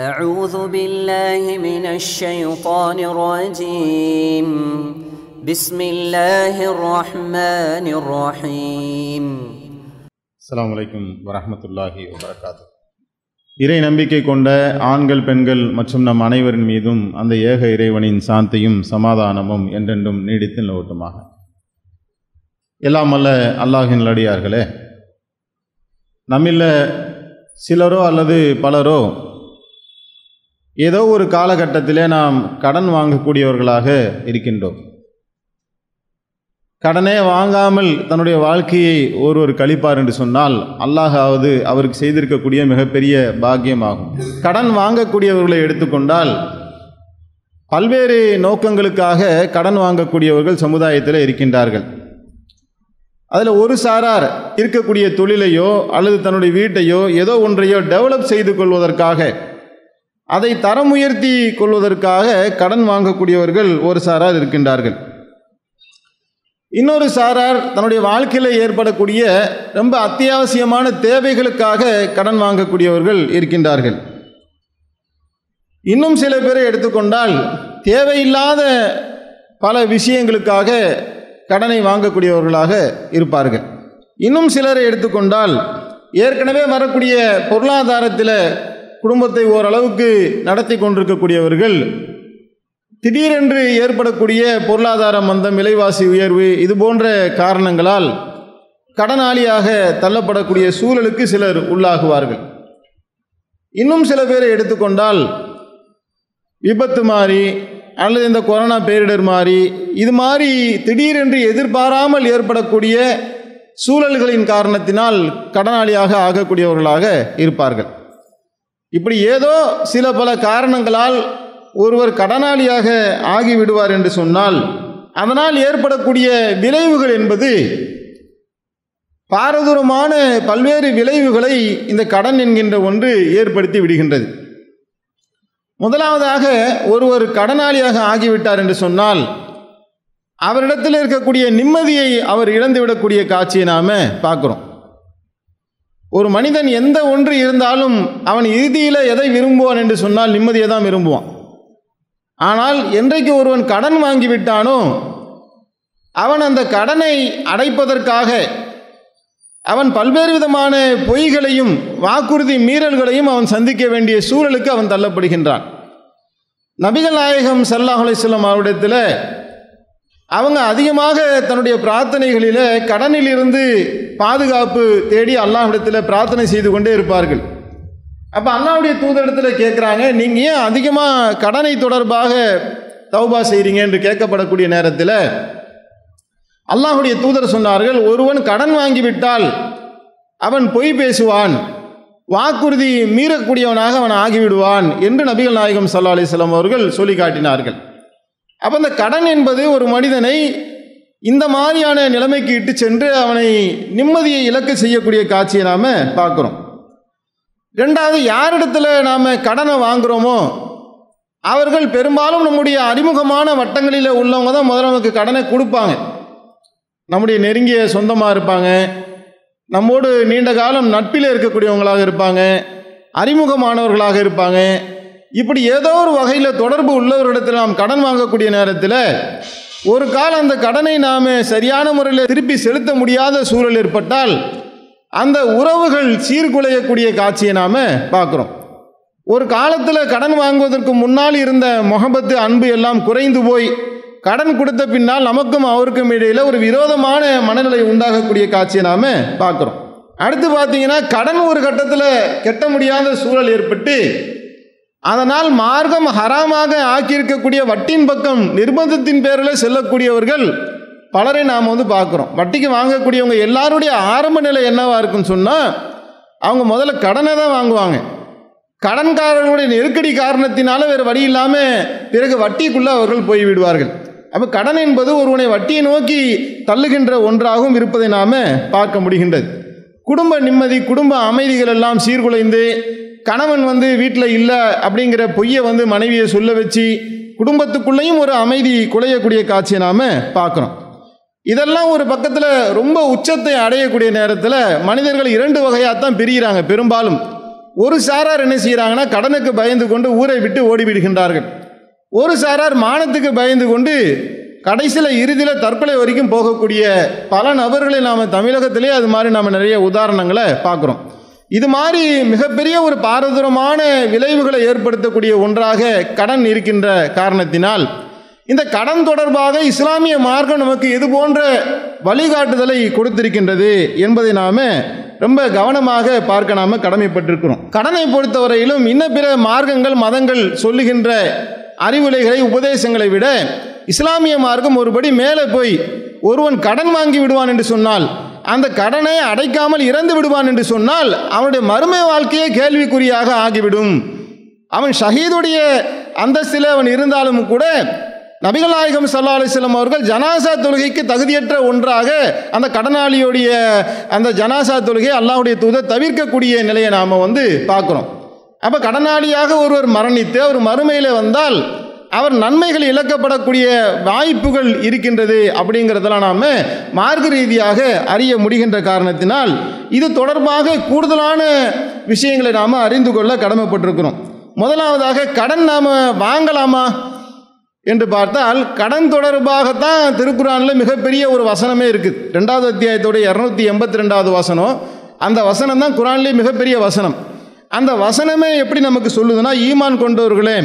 أعوذ بالله من الشيطان الرجيم بسم الله الرحمن الرحيم அஸ்ஸலாமு அலைக்கும் வரஹ்மத்துல்லாஹி வபரகாத்து இறை நம்பிக்கை கொண்ட ஆண்கள் பெண்கள் மற்றும் நம் அனைவரின் மீதும் அந்த ஏக இறைவனின் சாந்தியும் சமாதானமும் என்றென்றும் நீடித்து நிலவட்டுமாக எல்லாம் அல்ல அல்லாஹின் அடியார்களே நம்மில் சிலரோ அல்லது பலரோ ஏதோ ஒரு காலகட்டத்திலே நாம் கடன் வாங்கக்கூடியவர்களாக இருக்கின்றோம். கடனே வாங்காமல் தன்னுடைய வாழ்க்கையை ஒருவர் கழிப்பார் என்று சொன்னால் அல்லாஹாவது அவருக்கு செய்திருக்கக்கூடிய மிகப்பெரிய பாக்கியமாகும். கடன் வாங்கக்கூடியவர்களை எடுத்துக்கொண்டால் பல்வேறு நோக்கங்களுக்காக கடன் வாங்கக்கூடியவர்கள் சமுதாயத்தில் இருக்கின்றார்கள். அதில் ஒரு சாரார் இருக்கக்கூடிய தொழிலையோ அல்லது தன்னுடைய வீட்டையோ ஏதோ ஒன்றையோ டெவலப் செய்து கொள்வதற்காக அதை தரம் உயர்த்தி கொள்வதற்காக கடன் வாங்கக்கூடியவர்கள் ஒரு சாரார் இருக்கின்றார்கள். இன்னொரு சாரார் தன்னுடைய வாழ்க்கையில் ஏற்படக்கூடிய ரொம்ப அத்தியாவசியமான தேவைகளுக்காக கடன் வாங்கக்கூடியவர்கள் இருக்கின்றார்கள். இன்னும் சில பேரை எடுத்துக்கொண்டால் தேவையில்லாத பல விஷயங்களுக்காக கடனை வாங்கக்கூடியவர்களாக இருப்பார்கள். இன்னும் சிலரை எடுத்துக்கொண்டால் ஏற்கனவே வரக்கூடிய பொருளாதாரத்தில் குடும்பத்தை ஓரளவுக்கு நடத்தி கொண்டிருக்கக்கூடியவர்கள் திடீரென்று ஏற்படக்கூடிய பொருளாதார மந்தம் விலைவாசி உயர்வு இது போன்ற காரணங்களால் கடனாளியாக தள்ளப்படக்கூடிய சூழலுக்கு சிலர் உள்ளாகுவார்கள். இன்னும் சில பேரை எடுத்துக்கொண்டால் விபத்து மாறி அல்லது இந்த கொரோனா பேரிடர் மாறி இது மாதிரி திடீரென்று எதிர்பாராமல் ஏற்படக்கூடிய சூழல்களின் காரணத்தினால் கடனாளியாக ஆகக்கூடியவர்களாக இருப்பார்கள். இப்படி ஏதோ சில பல காரணங்களால் ஒருவர் கடனாளியாக ஆகிவிடுவார் என்று சொன்னால் அதனால் ஏற்படக்கூடிய விளைவுகள் என்பது பாரதூரமான பல்வேறு விளைவுகளை இந்த கடன் என்கின்ற ஒன்று ஏற்படுத்தி விடுகின்றது. முதலாவதாக ஒருவர் கடனாளியாக ஆகிவிட்டார் என்று சொன்னால் அவரிடத்தில் இருக்கக்கூடிய நிம்மதியை அவர் இழந்துவிடக்கூடிய காட்சியை நாம் பார்க்குறோம். ஒரு மனிதன் எந்த ஒன்று இருந்தாலும் அவன் இறுதியில் எதை விரும்புவான் என்று சொன்னால் நிம்மதியை தான் விரும்புவான். ஆனால் என்றைக்கு ஒருவன் கடன் வாங்கிவிட்டானோ அவன் அந்த கடனை அடைப்பதற்காக அவன் பல்வேறு விதமான பொய்களையும் வாக்குறுதி மீறல்களையும் அவன் சந்திக்க வேண்டிய சூழலுக்கு அவன் தள்ளப்படுகின்றான். நபிகள் நாயகம் சல்லாஹ் அலிஸ்லாம் அவரிடத்தில் அவங்க அதிகமாக தன்னுடைய பிரார்த்தனைகளில் கடனிலிருந்து பாதுகாப்பு தேடி அல்லாஹிடத்தில் பிரார்த்தனை செய்து கொண்டே இருப்பார்கள். அப்போ அல்லாவுடைய தூதரிடத்தில் கேட்குறாங்க நீங்கள் ஏன் அதிகமாக கடனை தொடர்பாக தௌபா செய்கிறீங்க என்று கேட்கப்படக்கூடிய நேரத்தில் அல்லாஹுடைய தூதர் சொன்னார்கள் ஒருவன் கடன் வாங்கிவிட்டால் அவன் பொய் பேசுவான் வாக்குறுதி மீறக்கூடியவனாக அவன் ஆகிவிடுவான் என்று நபிகள் நாயகம் சல்லா அலிஸ்லாம் அவர்கள் சொல்லி காட்டினார்கள் அப்போ இந்த கடன் என்பது ஒரு மனிதனை இந்த மாதிரியான நிலைமைக்கு இட்டு சென்று அவனை நிம்மதியை இலக்கு செய்யக்கூடிய காட்சியை நாம் பார்க்குறோம். ரெண்டாவது யாரிடத்துல நாம் கடனை வாங்குகிறோமோ அவர்கள் பெரும்பாலும் நம்முடைய அறிமுகமான வட்டங்களில் உள்ளவங்க தான் முதல்ல நமக்கு கடனை கொடுப்பாங்க. நம்முடைய நெருங்கிய சொந்தமாக இருப்பாங்க. நம்மோடு நீண்ட காலம் நட்பில் இருக்கக்கூடியவங்களாக இருப்பாங்க. அறிமுகமானவர்களாக இருப்பாங்க. இப்படி ஏதோ ஒரு வகையில் தொடர்பு உள்ளவரிடத்தில் நாம் கடன் வாங்கக்கூடிய நேரத்தில் ஒரு காலம் அந்த கடனை நாம் சரியான முறையில் திருப்பி செலுத்த முடியாத சூழல் ஏற்பட்டால் அந்த உறவுகள் சீர்குலையக்கூடிய காட்சியை நாம் பார்க்குறோம். ஒரு காலத்தில் கடன் வாங்குவதற்கு முன்னால் இருந்த முகபத்து அன்பு எல்லாம் குறைந்து போய் கடன் கொடுத்த பின்னால் நமக்கும் அவருக்கும் இடையில் ஒரு விரோதமான மனநிலை உண்டாகக்கூடிய காட்சியை நாம் பார்க்குறோம். அடுத்து பார்த்தீங்கன்னா கடன் ஒரு கட்டத்தில் கெட்ட முடியாத சூழல் ஏற்பட்டு அதனால் மார்க்கம் ஹராமாக ஆக்கியிருக்கக்கூடிய வட்டின் பக்கம் நிர்பந்தத்தின் பேரில் செல்லக்கூடியவர்கள் பலரை நாம் வந்து பார்க்குறோம். வட்டிக்கு வாங்கக்கூடியவங்க எல்லாருடைய ஆரம்ப நிலை என்னவாக இருக்குன்னு சொன்னால் அவங்க முதல்ல கடனை தான் வாங்குவாங்க. கடன்காரர்களுடைய நெருக்கடி காரணத்தினால வேறு வழி இல்லாமல் பிறகு வட்டிக்குள்ளே அவர்கள் போய் விடுவார்கள். அப்போ கடன் என்பது ஒருவனை வட்டியை நோக்கி தள்ளுகின்ற ஒன்றாகவும் இருப்பதை நாம் பார்க்க முடிகின்றது. குடும்ப நிம்மதி குடும்ப அமைதிகள் எல்லாம் சீர்குலைந்து கணவன் வந்து வீட்டில் இல்லை அப்படிங்கிற பொய்யை வந்து மனைவியை சொல்ல வச்சு குடும்பத்துக்குள்ளேயும் ஒரு அமைதி குலையக்கூடிய காட்சியை நாம் பார்க்குறோம் இதெல்லாம் ஒரு பக்கத்தில் ரொம்ப உச்சத்தை அடையக்கூடிய நேரத்தில் மனிதர்கள் இரண்டு வகையாக தான் பிரிகிறாங்க. பெரும்பாலும் ஒரு சாரார் என்ன செய்கிறாங்கன்னா கடனுக்கு பயந்து கொண்டு ஊரை விட்டு ஓடிவிடுகின்றார்கள். ஒரு சாரார் மானத்துக்கு பயந்து கொண்டு கடைசியில் இறுதியில் தற்கொலை வரைக்கும் போகக்கூடிய பல நபர்களை நாம் தமிழகத்திலே அது மாதிரி நாம் நிறைய உதாரணங்களை பார்க்குறோம். இது மாதிரி மிகப்பெரிய ஒரு பாரதூரமான விளைவுகளை ஏற்படுத்தக்கூடிய ஒன்றாக கடன் இருக்கின்ற காரணத்தினால் இந்த கடன் தொடர்பாக இஸ்லாமிய மார்க்கம் நமக்கு இது போன்ற வழிகாட்டுதலை கொடுத்திருக்கின்றது என்பதை நாம் ரொம்ப கவனமாக பார்க்க நாம் கடமைப்பட்டிருக்கிறோம். கடனை பொறுத்தவரையிலும் இன்ன பிற மார்க்கங்கள் மதங்கள் சொல்லுகின்ற அறிவுரைகளை உபதேசங்களை விட இஸ்லாமிய மார்க்கம் ஒருபடி மேலே போய் ஒருவன் கடன் வாங்கி விடுவான் என்று சொன்னால் அந்த கடனை அடைக்காமல் இறந்து விடுவான் என்று சொன்னால் அவனுடைய மறுமை வாழ்க்கையே கேள்விக்குறியாக ஆகிவிடும். அவன் ஷஹீதுடைய அந்தஸ்தில் அவன் இருந்தாலும் கூட நபிகநாயகம் சல்லா அலிஸ்லாம் அவர்கள் ஜனாசா தொழுகைக்கு தகுதியற்ற ஒன்றாக அந்த கடனாளியுடைய அந்த ஜனாசா தொழுகை அல்லாஹுடைய தூதை தவிர்க்கக்கூடிய நிலையை நாம் வந்து பார்க்குறோம். அப்போ கடனாளியாக ஒருவர் மரணித்து அவர் மறுமையில் வந்தால் அவர் நன்மைகள் இழக்கப்படக்கூடிய வாய்ப்புகள் இருக்கின்றது அப்படிங்கிறதெல்லாம் நாம் மார்க்க ரீதியாக அறிய முடிகின்ற காரணத்தினால் இது தொடர்பாக கூடுதலான விஷயங்களை நாம் அறிந்து கொள்ள கடமைப்பட்டிருக்கிறோம். முதலாவதாக கடன் நாம் வாங்கலாமா என்று பார்த்தால் கடன் தொடர்பாகத்தான் திருக்குறானில் மிகப்பெரிய ஒரு வசனமே இருக்குது ரெண்டாவது அத்தியாயத்தோடைய இரநூத்தி எண்பத்தி ரெண்டாவது வசனம். அந்த வசனம் தான் குரான்லேயே மிகப்பெரிய வசனம். அந்த வசனமே எப்படி நமக்கு சொல்லுதுன்னா ஈமான் கொண்டவர்களே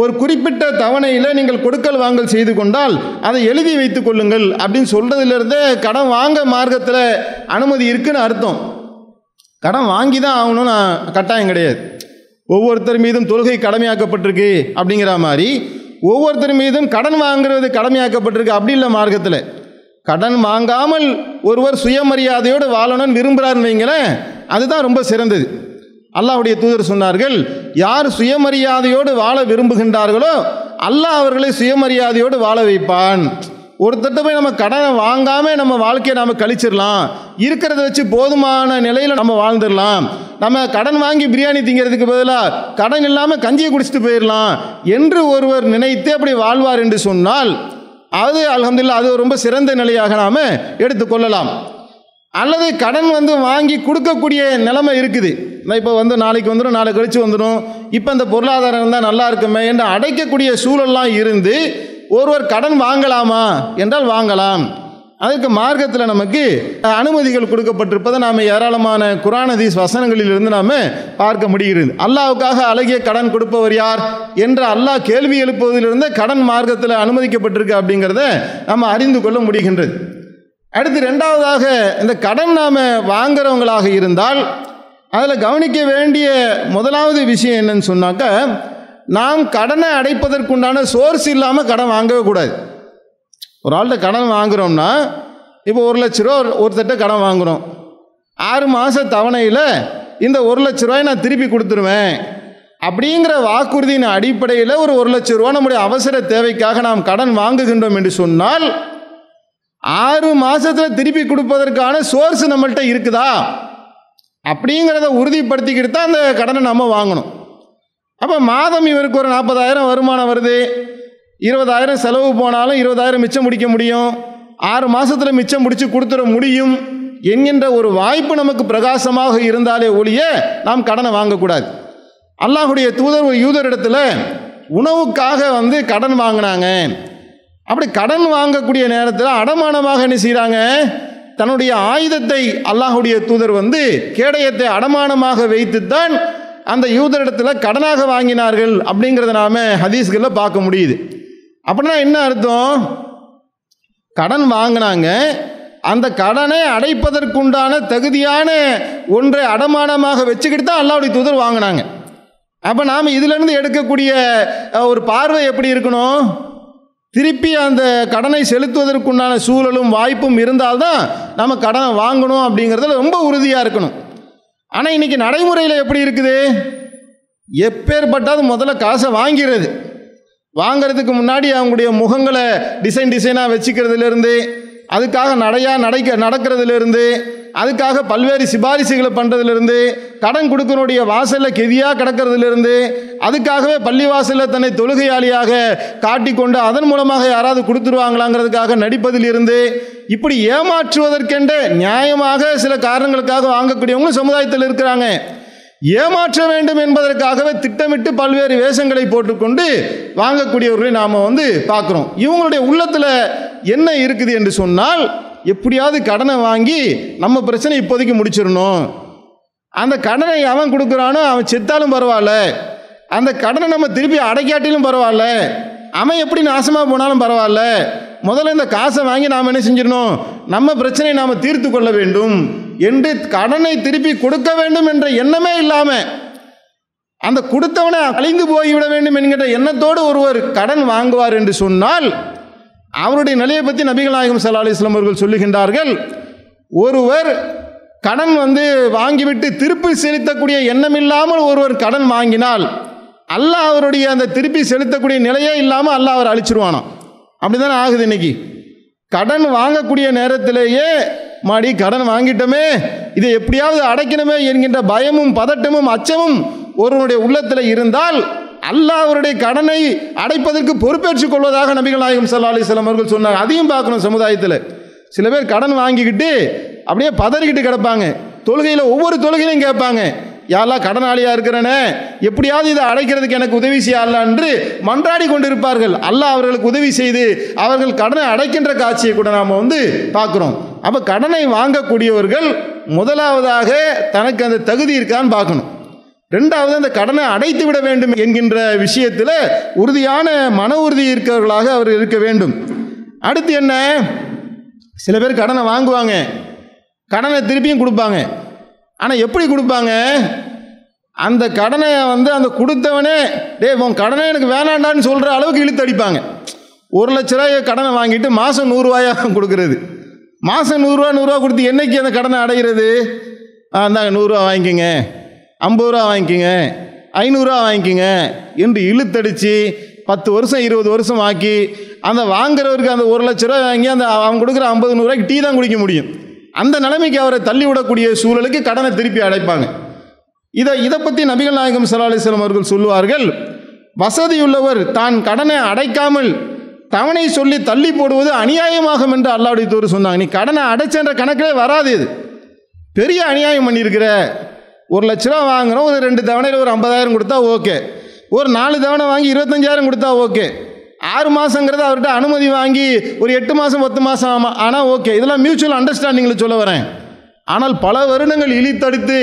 ஒரு குறிப்பிட்ட தவணையில் நீங்கள் கொடுக்கல் வாங்கல் செய்து கொண்டால் அதை எழுதி வைத்து கொள்ளுங்கள் அப்படின்னு சொல்கிறதுலேருந்தே கடன் வாங்க மார்க்கத்தில் அனுமதி இருக்குன்னு அர்த்தம். கடன் வாங்கி தான் ஆகணும்னு கட்டாயம் கிடையாது. ஒவ்வொருத்தர் மீதும் தொழுகை கடமையாக்கப்பட்டிருக்கு அப்படிங்கிற மாதிரி ஒவ்வொருத்தர் மீதும் கடன் வாங்குறது கடமையாக்கப்பட்டிருக்கு அப்படி இல்லை மார்க்கத்தில். கடன் வாங்காமல் ஒருவர் சுயமரியாதையோடு வாழணும்னு விரும்புகிறாருன்னு வைங்களேன் அதுதான் ரொம்ப சிறந்தது. அல்லாஹுடைய தூதர் சொன்னார்கள் யார் சுயமரியாதையோடு வாழ விரும்புகின்றார்களோ அல்லாஹ் அவர்களை சுயமரியாதையோடு வாழ வைப்பான். ஒருத்தட்ட போய் நம்ம கடனை வாங்காமல் நம்ம வாழ்க்கையை நம்ம கழிச்சிடலாம். இருக்கிறத வச்சு போதுமான நிலையில் நம்ம வாழ்ந்துடலாம். நம்ம கடன் வாங்கி பிரியாணி திங்கிறதுக்கு பதிலாக கடன் இல்லாமல் கஞ்சியை குடிச்சிட்டு போயிடலாம். என்று ஒருவர் நினைத்து அப்படி வாழ்வார் என்று சொன்னால் அது அலமதுல்லா அது ரொம்ப சிறந்த நிலையாக நாம் எடுத்துக்கொள்ளலாம். அல்லது கடன் வந்து வாங்கி கொடுக்கக்கூடிய நிலைமை இருக்குது. நான் இப்போ வந்து நாளைக்கு வந்துடும் நாளை கழித்து வந்துடும் இப்போ இந்த பொருளாதாரம் இருந்தால் நல்லா இருக்குமே என்று அடைக்கக்கூடிய சூழல்லாம் இருந்து ஒருவர் கடன் வாங்கலாமா என்றால் வாங்கலாம். அதற்கு மார்க்கத்தில் நமக்கு அனுமதிகள் கொடுக்கப்பட்டிருப்பதை நாம் ஏராளமான குரானதீஸ் வசனங்களிலிருந்து நாம் பார்க்க முடிகிறது. அல்லாவுக்காக அழகிய கடன் கொடுப்பவர் யார் என்று அல்லாஹ் கேள்வி எழுப்புவதிலிருந்து கடன் மார்க்கத்தில் அனுமதிக்கப்பட்டிருக்கு அப்படிங்கிறத நம்ம அறிந்து கொள்ள முடிகின்றது. அடுத்து ரெண்டாவதாக இந்த கடன் நாம் வாங்குறவங்களாக இருந்தால் அதில் கவனிக்க வேண்டிய முதலாவது விஷயம் என்னன்னு சொன்னாக்க நாம் கடனை அடைப்பதற்குண்டான சோர்ஸ் இல்லாமல் கடன் வாங்கவே கூடாது. ஒரு ஆள்கிட்ட கடன் வாங்குகிறோம்னா இப்போ ஒரு லட்ச ரூபா ஒருத்தட்ட கடன் வாங்குகிறோம் ஆறு மாத தவணையில் இந்த ஒரு லட்ச ரூபாய் நான் திருப்பி கொடுத்துருவேன். அப்படிங்கிற வாக்குறுதியின் அடிப்படையில் ஒரு ஒரு லட்ச ரூபா நம்முடைய அவசர தேவைக்காக நாம் கடன் வாங்குகின்றோம் என்று சொன்னால் ஆறு மாதத்தில் திருப்பி கொடுப்பதற்கான சோர்ஸ் நம்மள்கிட்ட இருக்குதா? அப்படிங்கிறத உறுதிப்படுத்திக்கிட்டு தான் அந்த கடனை நம்ம வாங்கணும். அப்போ மாதம் இவருக்கு ஒரு நாற்பதாயிரம் வருமானம் வருது. இருபதாயிரம் செலவு போனாலும் இருபதாயிரம் மிச்சம் முடிக்க முடியும். ஆறு மாதத்தில் மிச்சம் முடித்து கொடுத்துட முடியும் என்கின்ற ஒரு வாய்ப்பு நமக்கு பிரகாசமாக இருந்தாலே ஒழிய நாம் கடனை வாங்கக்கூடாது. அல்லாஹுடைய தூதர் ஒரு இடத்துல உணவுக்காக வந்து கடன் வாங்கினாங்க. அப்படி கடன் வாங்கக்கூடிய நேரத்தில் அடமானமாக என்ன செய்கிறாங்க தன்னுடைய ஆயுதத்தை அல்லாஹுடைய தூதர் வந்து கேடயத்தை அடமானமாக வைத்துத்தான் அந்த யூதரிடத்தில் கடனாக வாங்கினார்கள் அப்படிங்கிறத நாம் ஹதீஸ்களில் பார்க்க முடியுது. அப்படின்னா என்ன அர்த்தம்? கடன் வாங்கினாங்க. அந்த கடனை அடைப்பதற்குண்டான தகுதியான ஒன்றை அடமானமாக வச்சுக்கிட்டு தான் அல்லாவுடைய தூதர் வாங்கினாங்க. அப்போ நாம் இதிலிருந்து எடுக்கக்கூடிய ஒரு பார்வை எப்படி இருக்கணும்? திருப்பி அந்த கடனை செலுத்துவதற்குண்டான சூழலும் வாய்ப்பும் இருந்தால்தான் நம்ம கடனை வாங்கணும் அப்படிங்கிறதுல ரொம்ப உறுதியாக இருக்கணும். ஆனால் இன்றைக்கி நடைமுறையில் எப்படி இருக்குது? எப்பேற்பட்டாவது முதல்ல காசை வாங்கிறது. வாங்கிறதுக்கு முன்னாடி அவங்களுடைய முகங்களை டிசைன் டிசைனாக வச்சுக்கிறதுலேருந்து அதுக்காக நடையாக நடக்க நடக்கிறதுலேருந்து அதுக்காக பல்வேறு சிபாரிசுகளை பண்ணுறதுலேருந்து கடன் கொடுக்கறனுடைய வாசலில் கெதியாக கிடக்கிறதுலேருந்து அதுக்காகவே பள்ளி வாசலில் தன்னை தொழுகையாளியாக காட்டிக்கொண்டு அதன் மூலமாக யாராவது கொடுத்துருவாங்களாங்கிறதுக்காக நடிப்பதிலிருந்து இப்படி ஏமாற்றுவதற்கென்ற நியாயமாக சில காரணங்களுக்காக வாங்கக்கூடியவங்களும் சமுதாயத்தில் இருக்கிறாங்க. ஏமாற்ற வேண்டும் என்பதற்காகவே திட்டமிட்டு பல்வேறு வேஷங்களை போட்டுக்கொண்டு வாங்கக்கூடியவர்களை நாம் வந்து பார்க்குறோம். இவங்களுடைய உள்ளத்தில் என்ன இருக்குது என்று சொன்னால் எப்படியாவது கடனை வாங்கி நம்ம பிரச்சனை இப்போதைக்கு முடிச்சிடணும். அந்த கடனை அவன் கொடுக்குறானோ அவன் செத்தாலும் பரவாயில்ல. அந்த கடனை நம்ம திருப்பி அடைக்காட்டிலும் பரவாயில்ல. அவன் எப்படி நாசமாக போனாலும் பரவாயில்ல. முதல்ல இந்த காசை வாங்கி நாம் என்ன செஞ்சிடணும்? நம்ம பிரச்சனையை நாம் தீர்த்து கொள்ள வேண்டும் என்று கடனை திருப்பி கொடுக்க வேண்டும் என்ற எண்ணமே இல்லாமல் அந்த கொடுத்தவனை அழிந்து போய்விட வேண்டும் என்கிற எண்ணத்தோடு ஒருவர் கடன் வாங்குவார் என்று சொன்னால் அவருடைய நிலையை பற்றி நபிகள் நாயகம் சல்லா அலிஸ்லாம் அவர்கள் சொல்லுகின்றார்கள். ஒருவர் கடன் வந்து வாங்கிவிட்டு திருப்பி செலுத்தக்கூடிய எண்ணம் இல்லாமல் ஒருவர் கடன் வாங்கினால் அல்லாஹ் அவருடைய அந்த திருப்பி செலுத்தக்கூடிய நிலையே இல்லாமல் அல்லாஹ் அவர் அழிச்சிருவானாம். அப்படி தானே ஆகுது இன்னைக்கு? கடன் வாங்கக்கூடிய நேரத்திலேயே மாடி கடன் வாங்கிட்டோமே இதை எப்படியாவது அடைக்கணுமே என்கின்ற பயமும் பதட்டமும் அச்சமும் ஒருவனுடைய உள்ளத்தில் இருந்தால் அல்லாஹ் அவருடைய கடனை அடைப்பதற்கு பொறுப்பேற்றுக் கொள்வதாக நபிகள் நாயகம் சல்லா அலிஸ்லாம் அவர்கள் சொன்னாங்க. அதையும் பார்க்கணும் சமுதாயத்தில். சில பேர் கடன் வாங்கிக்கிட்டு அப்படியே பதறிக்கிட்டு கிடப்பாங்க. தொழுகையில் ஒவ்வொரு தொழுகையிலும் கேட்பாங்க. யாரெல்லாம் கடனாளியாக இருக்கிறனே. எப்படியாவது இதை அடைக்கிறதுக்கு எனக்கு உதவி செய்யலாம் என்று மன்றாடி கொண்டிருப்பார்கள். அல்லாஹ் அவர்களுக்கு உதவி செய்து அவர்கள் கடனை அடைக்கின்ற காட்சியை கூட நாம் வந்து பார்க்குறோம். அப்போ கடனை வாங்கக்கூடியவர்கள் முதலாவதாக தனக்கு அந்த தகுதி இருக்கான்னு பார்க்கணும். ரெண்டாவது அந்த கடனை அடைத்து விட வேண்டும் என்கின்ற விஷயத்தில் உறுதியான மன உறுதி இருக்கிறவர்களாக அவர் இருக்க வேண்டும். அடுத்து என்ன? சில பேர் கடனை வாங்குவாங்க. கடனை திருப்பியும் கொடுப்பாங்க. ஆனால் எப்படி கொடுப்பாங்க? அந்த கடனை வந்து அந்த கொடுத்தவனே டேய் உன் கடனை எனக்கு வேணாண்டான்னு சொல்கிற அளவுக்கு இழுத்து அடிப்பாங்க. ஒரு லட்ச ரூபாய் கடனை வாங்கிட்டு மாதம் நூறுரூவாயா கொடுக்குறது. மாதம் நூறுரூவா நூறுரூவா கொடுத்து என்னைக்கு அந்த கடனை அடைகிறது? அந்த நூறுரூவா வாங்கிக்கோங்க. ஐம்பது ரூபா வாங்கிக்கோங்க ஐநூறுரூவா வாங்கிக்கோங்க என்று இழுத்தடிச்சு பத்து வருஷம் இருபது வருஷம் ஆக்கி அந்த வாங்குறவருக்கு அந்த ஒரு லட்ச ரூபா வாங்கி அந்த அவன் கொடுக்குற ஐம்பது நூறுரூவாய்க்கு டீ தான் குடிக்க முடியும். அந்த நிலைமைக்கு அவரை தள்ளி விடக்கூடிய சூழலுக்கு கடனை திருப்பி அடைப்பாங்க. இதை இதை பற்றி நபிகள் நாயகம் சல்லா அலிஸ்லாம் அவர்கள் சொல்லுவார்கள் வசதியுள்ளவர் தான் கடனை அடைக்காமல் தவணை சொல்லி தள்ளி போடுவது அநியாயமாகும் என்று அல்லாவுடைய தூர் சொன்னாங்க. நீ கடனை அடைச்சன்ற கணக்கிலே வராது இது. பெரிய அநியாயம் பண்ணியிருக்கிற ஒரு லட்ச ரூபா வாங்குறோம் ஒரு ரெண்டு தவணையில் ஒரு ஐம்பதாயிரம் கொடுத்தா ஓகே. ஒரு நாலு தவணை வாங்கி இருபத்தஞ்சாயிரம் கொடுத்தா ஓகே. ஆறு மாதங்கிறது அவர்கிட்ட அனுமதி வாங்கி ஒரு எட்டு மாதம் பத்து மாதம் ஆமாம் ஆனால் ஓகே. இதெல்லாம் மியூச்சுவல் அண்டர்ஸ்டாண்டிங்கில் சொல்ல வரேன். ஆனால் பல வருடங்கள் இழித்தடுத்து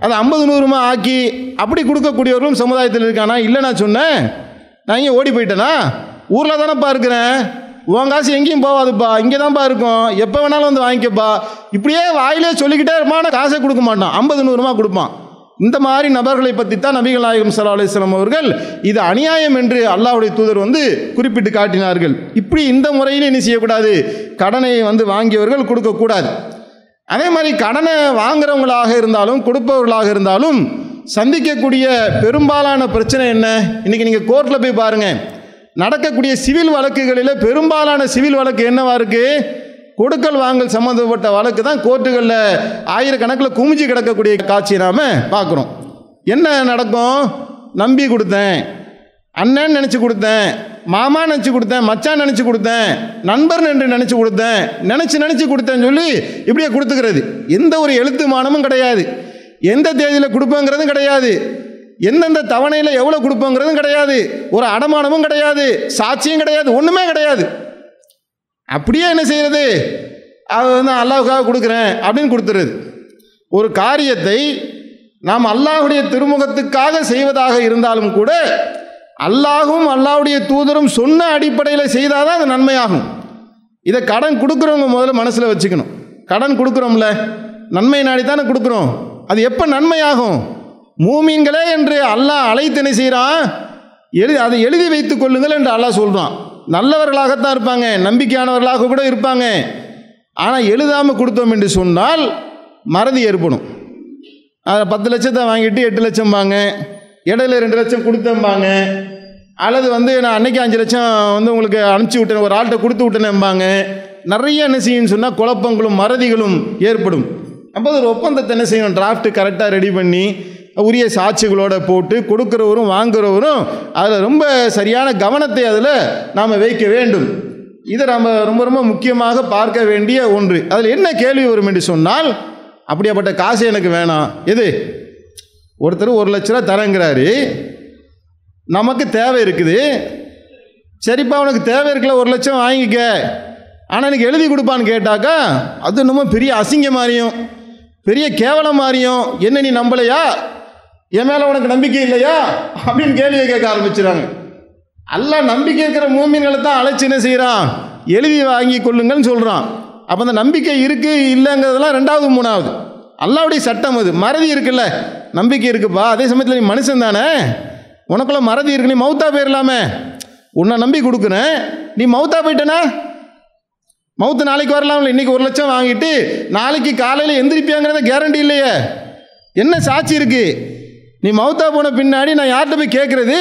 அதை ஐம்பது நூறுமா ஆக்கி அப்படி கொடுக்கக்கூடியவர்களும் சமுதாயத்தில் இருக்கானா? இல்லை நான் சொன்னேன். நான் இங்கே ஓடி போயிட்டேனா? ஊரில் தானேப்பா இருக்கிறேன். உன் காசு எங்கேயும் போகாதுப்பா இங்கே தான்ப்பா இருக்கும். எப்போ வேணாலும் வந்து வாங்கிக்கப்பா. இப்படியே வாயிலே சொல்லிக்கிட்டே இருப்பான் காசை கொடுக்க மாட்டான். ஐம்பது நூறுரூவா கொடுப்பான். இந்த மாதிரி நபர்களை பற்றி தான் நபிகள் நாயகம் சல்லா அலிஸ்லாம் அவர்கள் இது அநியாயம் என்று அல்லாவுடைய தூதர் வந்து குறிப்பிட்டு காட்டினார்கள். இப்படி இந்த முறையில் என்ன செய்யக்கூடாது? கடனை வந்து வாங்கியவர்கள் கொடுக்கக்கூடாது. அதே மாதிரி கடனை வாங்குறவங்களாக இருந்தாலும் கொடுப்பவர்களாக இருந்தாலும் சந்திக்கக்கூடிய பெரும்பாலான பிரச்சனை என்ன? இன்றைக்கி நீங்கள் கோர்ட்டில் போய் பாருங்கள் நடக்கக்கூடிய சிவில் வழக்குகளில் பெரும்பாலான சிவில் வழக்கு என்னவா இருக்குது கொடுக்கல் வாங்கல் சம்மந்தப்பட்ட வழக்கு தான் கோர்ட்டுகளில் ஆயிரக்கணக்கில் குமிஞ்சு கிடக்கக்கூடிய காட்சியை நாம் பார்க்குறோம். என்ன நடக்கும்? நம்பி கொடுத்தேன். அண்ணன் நினச்சி கொடுத்தேன். மாமா நினச்சி கொடுத்தேன். மச்சான் நினச்சி கொடுத்தேன். நண்பர் என்று நினச்சி கொடுத்தேன். நினச்சி நினச்சி கொடுத்தேன்னு சொல்லி இப்படியே கொடுத்துக்கிறது. எந்த ஒரு எழுத்து மானமும் கிடையாது. எந்த தேதியில் கொடுப்பேங்கிறதும் கிடையாது. எந்தெந்த தவணையில் எவ்வளோ கொடுப்போங்கிறதும் கிடையாது. ஒரு அடமானமும் கிடையாது. சாட்சியும் கிடையாது. ஒன்றுமே கிடையாது. அப்படியே என்ன செய்கிறது அது வந்து அல்லாவுக்காக கொடுக்குறேன் அப்படின்னு கொடுத்துருது ஒரு காரியத்தை நாம் அல்லாஹுடைய திருமுகத்துக்காக செய்வதாக இருந்தாலும் கூட அல்லாஹும் அல்லாஹுடைய தூதரும் சொன்ன அடிப்படையில் செய்தால் தான் அது நன்மையாகும். இதை கடன் கொடுக்குறவங்க முதல்ல மனசில் வச்சுக்கணும். கடன் கொடுக்குறோம்ல. நன்மை நாடி தானே கொடுக்குறோம். அது எப்போ நன்மையாகும்? மூமீன்களே என்று அல்லாஹ் அழைத்து செய்கிறான் எழுதி அதை எழுதி வைத்துக் கொள்ளுங்கள் என்று அல்லாஹ் சொல்கிறான் நல்லவர்களாகத்தான் இருப்பாங்க நம்பிக்கையானவர்களாக கூட இருப்பாங்க. ஆனால் எழுதாமல் கொடுத்தோம் என்று சொன்னால் மறதி ஏற்படும். அதை பத்து லட்சத்தை வாங்கிட்டு எட்டு லட்சம் வாங்க இடையில ரெண்டு லட்சம் கொடுத்தம்பாங்க. அல்லது வந்து நான் அன்னைக்கு அஞ்சு லட்சம் வந்து உங்களுக்கு அனுப்பிச்சி விட்டேன் ஒரு ஆள்கிட்ட கொடுத்து விட்டேனேம்பாங்க. நிறைய என்ன செய்யும்னு சொன்னால் குழப்பங்களும் மறதிகளும் ஏற்படும். அப்போ ஒரு ஒப்பந்தத்தை என்ன செய்யணும்? டிராஃப்ட் கரெக்டாக ரெடி பண்ணி உரிய சாட்சிகளோட போட்டு கொடுக்குறவரும் வாங்குறவரும் அதில் ரொம்ப சரியான கவனத்தை அதில் நாம் வைக்க வேண்டும். இதை நம்ம ரொம்ப ரொம்ப முக்கியமாக பார்க்க வேண்டிய ஒன்று. அதில் என்ன கேள்வி வரும் என்று சொன்னால் அப்படியாப்பட்ட காசு எனக்கு வேணாம். எது? ஒருத்தர் ஒரு லட்ச ரூபா தரங்கிறாரு. நமக்கு தேவை இருக்குது. சரிப்பா உனக்கு தேவை இருக்குல்ல ஒரு லட்சம் வாங்கிக்க. ஆனால் எனக்கு எழுதி கொடுப்பான்னு கேட்டாக்கா அது இன்னமும் பெரிய அசிங்கம் மாதிரியும் பெரிய கேவலம் மாதிரியும் என்ன நீ நம்பலையா? என் மேலே உனக்கு நம்பிக்கை இல்லையா? அப்படின்னு கேள்வியை கேட்க ஆரம்பிச்சுறாங்க. அல்லாஹ் நம்பிக்கை இருக்கிற மூமின்களை தான் அழைச்சி என்ன செய்கிறான் எழுதி வாங்கி கொள்ளுங்கள்னு சொல்கிறான் அப்போ அந்த நம்பிக்கை இருக்குது இல்லைங்கிறதெல்லாம் ரெண்டாவது மூணாவது. அல்லாவுடைய சட்டம் அது. மறதி இருக்குல்ல? நம்பிக்கை இருக்குப்பா. அதே சமயத்தில் நீ மனுஷன் தானே? உனக்குள்ள மறதி இருக்கு. நீ மௌத்தா போயிடலாமே உன்னை நம்பி கொடுக்குறேன். நீ மௌத்தா போயிட்டனா? மவுத்து நாளைக்கு வரலாம்ல. இன்னைக்கு ஒரு லட்சம் வாங்கிட்டு நாளைக்கு காலையில் எந்திரிப்பியாங்கிறத கேரண்டி இல்லையே. என்ன சாட்சி இருக்குது நீ மௌத்தா போன பின்னாடி நான் யார்கிட்ட போய் கேட்குறது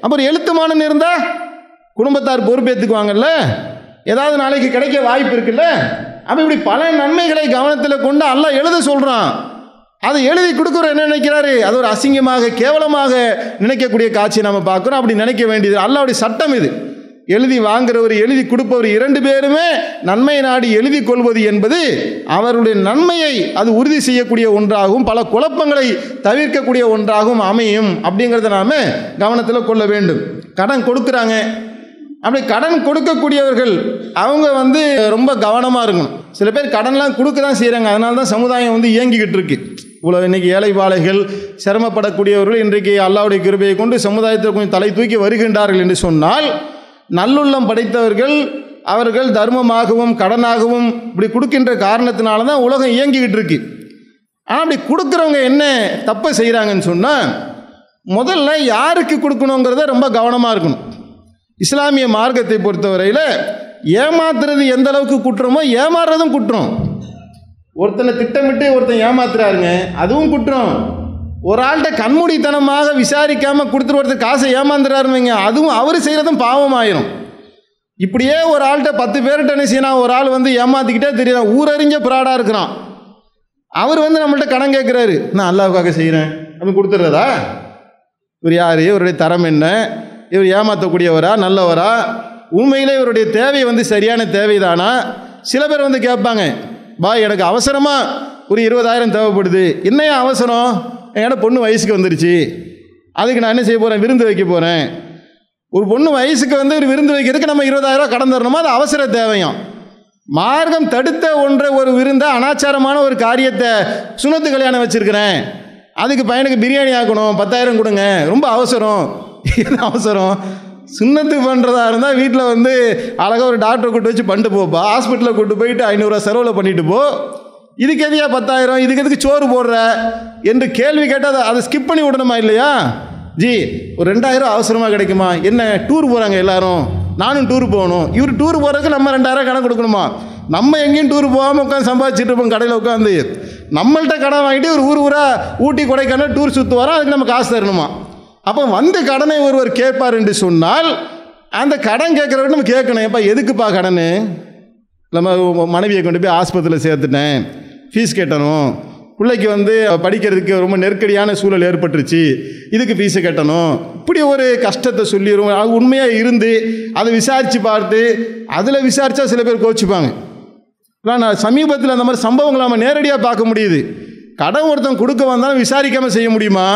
அப்புறம் எழுத்துமானம் இருந்தா குடும்பத்தார் பொறுப்பேற்றுக்குவாங்கல்ல ஏதாவது நாளைக்கு கிடைக்க வாய்ப்பு இருக்குல்ல? அப்போ இப்படி பல நன்மைகளை கவனத்தில் கொண்டு எல்லாம் எழுத சொல்கிறான் அதை எழுதி கொடுக்குற என்ன நினைக்கிறாரு? அது ஒரு அசிங்கமாக கேவலமாக நினைக்கக்கூடிய காட்சி நம்ம பார்க்குறோம். அப்படி நினைக்க வேண்டியது அல்லாவுடைய சட்டம் இது. எழுதி வாங்குறவர் எழுதி கொடுப்பவர் இரண்டு பேருமே நன்மை நாடி எழுதி கொள்வது என்பது அவருடைய நன்மையை அது உறுதி செய்யக்கூடிய ஒன்றாகவும் பல குழப்பங்களை தவிர்க்கக்கூடிய ஒன்றாகவும் அமையும் அப்படிங்கிறத நாம் கவனத்தில் கொள்ள வேண்டும். கடன் கொடுக்குறாங்க. அப்படி கடன் கொடுக்கக்கூடியவர்கள் அவங்க வந்து ரொம்ப கவனமாக இருக்கணும். சில பேர் கடன்லாம் கொடுக்க தான் செய்கிறாங்க அதனால தான் சமுதாயம் வந்து இயங்கிக்கிட்டு இருக்கு. இவ்வளோ இன்றைக்கி ஏழைப்பாளைகள் சிரமப்படக்கூடியவர்கள் இன்றைக்கு அல்லாவுடைய கிருபையை கொண்டு சமுதாயத்தில் கொஞ்சம் தலை தூக்கி வருகின்றார்கள் என்று சொன்னால் நல்லுள்ளம் படைத்தவர்கள் அவர்கள் தர்மமாகவும் கடனாகவும் இப்படி கொடுக்கின்ற காரணத்தினால தான் உலகம் இயங்கிக்கிட்டு இருக்கு. ஆனால் அப்படி கொடுக்குறவங்க என்ன தப்பை செய்கிறாங்கன்னு சொன்னால் முதல்ல யாருக்கு கொடுக்கணுங்கிறத ரொம்ப கவனமாக இருக்கணும். இஸ்லாமிய மார்க்கத்தை பொறுத்தவரையில் ஏமாத்துறது எந்த அளவுக்கு குற்றமோ ஏமாறுறதும் குற்றம். ஒருத்தனை திட்டமிட்டு ஒருத்தன் ஏமாத்துறாருங்க அதுவும் குற்றம். ஒரு ஆள்கிட்ட கண்மூடித்தனமாக விசாரிக்காமல் கொடுத்துட்டு ஒருத்தர் காசை ஏமாந்துறாருங்க அதுவும் அவர் செய்கிறதும் பாவமாயிரும். இப்படியே ஒரு ஆள்கிட்ட பத்து பேர்கிட்ட என்ன செய்யணும் ஒரு ஆள் வந்து ஏமாத்திக்கிட்டே தெரியுறான் ஊரறிஞ்ச பிராடாக இருக்கிறான். அவர் வந்து நம்மள்ட்ட கடன் கேட்குறாரு நான் அல்லாவுக்காக செய்கிறேன் அப்படின்னு கொடுத்துட்றதா? இவர் யார்? இவருடைய தரம் என்ன? இவர் ஏமாற்றக்கூடியவரா நல்லவரா? உண்மையிலே இவருடைய தேவை வந்து சரியான தேவைதானா? சில பேர் வந்து கேட்பாங்க பா எனக்கு அவசரமாக ஒரு இருபதாயிரம் தேவைப்படுது. என்னையா அவசரம்? என்னோட பொண்ணு வயசுக்கு வந்துருச்சு. அதுக்கு நான் என்ன செய்ய போகிறேன் விருந்து வைக்க போகிறேன் ஒரு பொண்ணு வயசுக்கு வந்து ஒரு விருந்து வைக்கிறதுக்கு நம்ம இருபதாயிரரூவா கடன் தரணுமா? அது அவசர தேவையும். மார்க்கம் தடுத்த ஒன்றை ஒரு விருந்த அனாச்சாரமான ஒரு காரியத்தை சுனத்து கல்யாணம் வச்சுருக்கிறேன். அதுக்கு பையனுக்கு பிரியாணி ஆக்கணும். பத்தாயிரம் கொடுங்க. ரொம்ப அவசரம். என்ன அவசரம்? சுண்ணத்து பண்ணுறதா இருந்தால் வீட்டில் வந்து அழகாக ஒரு டாக்டரை கூட்டு வச்சு பண்ணிட்டு போப்பா ஹாஸ்பிட்டலில் கூட்டு போயிட்டு ஐநூறுரூவா செலவில் பண்ணிட்டு போ. இதுக்கு எதையா பத்தாயிரம்? இதுக்கு எதுக்கு சோறு போடுற? என்று கேள்வி கேட்டால் அதை அதை ஸ்கிப் பண்ணி விடணுமா இல்லையா? ஜி ஒரு ரெண்டாயிரம் அவசரமாக கிடைக்குமா? என்ன டூர் போகிறாங்க எல்லாரும்? நானும் டூர் போகணும். இவர் டூர் போகிறதுக்கு நம்ம ரெண்டாயிரம் கடன் கொடுக்கணுமா? நம்ம எங்கேயும் டூர் போகாமல் உட்காந்து சம்பாதிச்சுட்டு இருப்போம் கடையில் உட்காந்து நம்மள்கிட்ட கடன் வாங்கிட்டு ஒரு ஊர் ஊராக ஊட்டி கொடைக்கானல் டூர் சுற்று வரோம் அதுக்கு நம்ம காசு தரணுமா? அப்போ வந்து கடனை ஒருவர் கேட்பார் என்று சொன்னால் அந்த கடன் கேட்குறவங்க நம்ம கேட்கணும். எப்போ எதுக்குப்பா கடன்? நம்ம மனைவியை கொண்டு போய் ஆஸ்பத்திரியில் சேர்த்துட்டேன். ஃபீஸ் கட்டணும். பிள்ளைக்கு வந்து படிக்கிறதுக்கு ரொம்ப நெருக்கடியான சூழல் ஏற்பட்டுருச்சு. இதுக்கு ஃபீஸை கட்டணும். இப்படி ஒரு கஷ்டத்தை சொல்லிடுவோம் அது உண்மையாக இருந்து அதை விசாரித்து பார்த்து அதில் விசாரித்தா சில பேர் கோச்சிப்பாங்க நான் சமீபத்தில் அந்த மாதிரி சம்பவங்களை நம்ம நேரடியாக பார்க்க முடியுது. கடன் ஒருத்தன் கொடுக்க வந்தாலும் விசாரிக்காமல் செய்ய முடியுமா?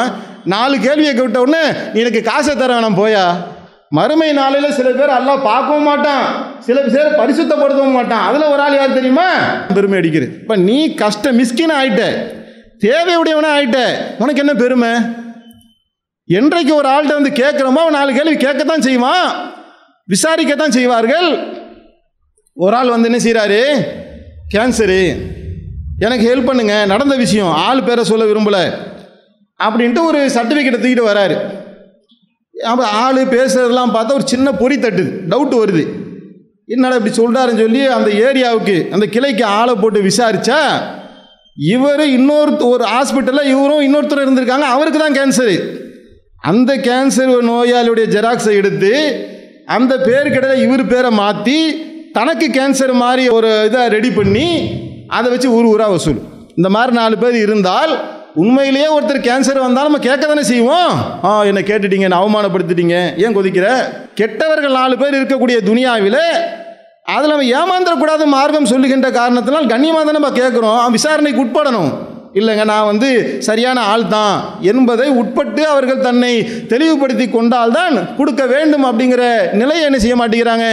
நாலு கேள்வியை கேட்ட உடனே எனக்கு காசை தர வேணாம் போயா. மறுமை நாளையில் சில பேர் எல்லாம் பார்க்கவும் மாட்டான். சில பேர் பரிசுத்தப்படுத்தவும் மாட்டான். அதில் ஒரு ஆள் யார் தெரியுமா? பெருமை அடிக்கிறது இப்போ நீ கஷ்ட மிஸ்கின் ஆயிட்ட. தேவையுடையவனே ஆயிட்ட. உனக்கு என்ன பெருமை? என்றைக்கு ஒரு ஆள்கிட்ட வந்து கேட்குறோமோ அவன் நாலு கேள்வி கேட்கத்தான் செய்வான். விசாரிக்கத்தான் செய்வார்கள். ஒரு ஆள் வந்து என்ன செய்கிறாரு கேன்சரு எனக்கு ஹெல்ப் பண்ணுங்க. நடந்த விஷயம். ஆள் பேரை சொல்ல விரும்பலை. அப்படின்ட்டு ஒரு சர்டிஃபிகேட் தூக்கிட்டு வராரு. அப்போ ஆள் பேசுறதெல்லாம் பார்த்தா ஒரு சின்ன பொறி தட்டுது. டவுட் வருது. என்னடா இப்படி சொல்கிறாருன்னு சொல்லி அந்த ஏரியாவுக்கு அந்த கிளைக்கு ஆளை போட்டு விசாரித்தா இவர் இன்னொரு ஒரு ஹாஸ்பிட்டலில் இவரும் இன்னொருத்தர் இருந்திருக்காங்க அவருக்கு தான் கேன்சரு அந்த கேன்சர் நோயாளியுடைய ஜெராக்ஸை எடுத்து அந்த பேருக்கிடையில் இவர் பேரை மாற்றி தனக்கு கேன்சர் மாதிரி ஒரு இதை ரெடி பண்ணி அதை வச்சு ஊர் ஊராக வசூல். இந்த மாதிரி நாலு பேர் இருந்தால் உண்மையிலேயே ஒருத்தர் கேன்சர் வந்தால் நம்ம கேட்க தானே செய்வோம்? ஆ என்னை கேட்டுட்டீங்க என்னை அவமானப்படுத்திட்டீங்க ஏன் கொதிக்கிற? கெட்டவர்கள் நாலு பேர் இருக்கக்கூடிய துனியாவில் அதில் நம்ம ஏமாந்துடக்கூடாது மார்க்கம் சொல்லுகின்ற காரணத்தினால் கண்ணியமாக தான் நம்ம கேட்குறோம் விசாரணைக்கு உட்படணும். இல்லைங்க நான் வந்து சரியான ஆள் தான் என்பதை உட்பட்டு அவர்கள் தன்னை தெளிவுபடுத்தி கொண்டால்தான் கொடுக்க வேண்டும் அப்படிங்கிற நிலையை என்ன செய்ய மாட்டேங்கிறாங்க.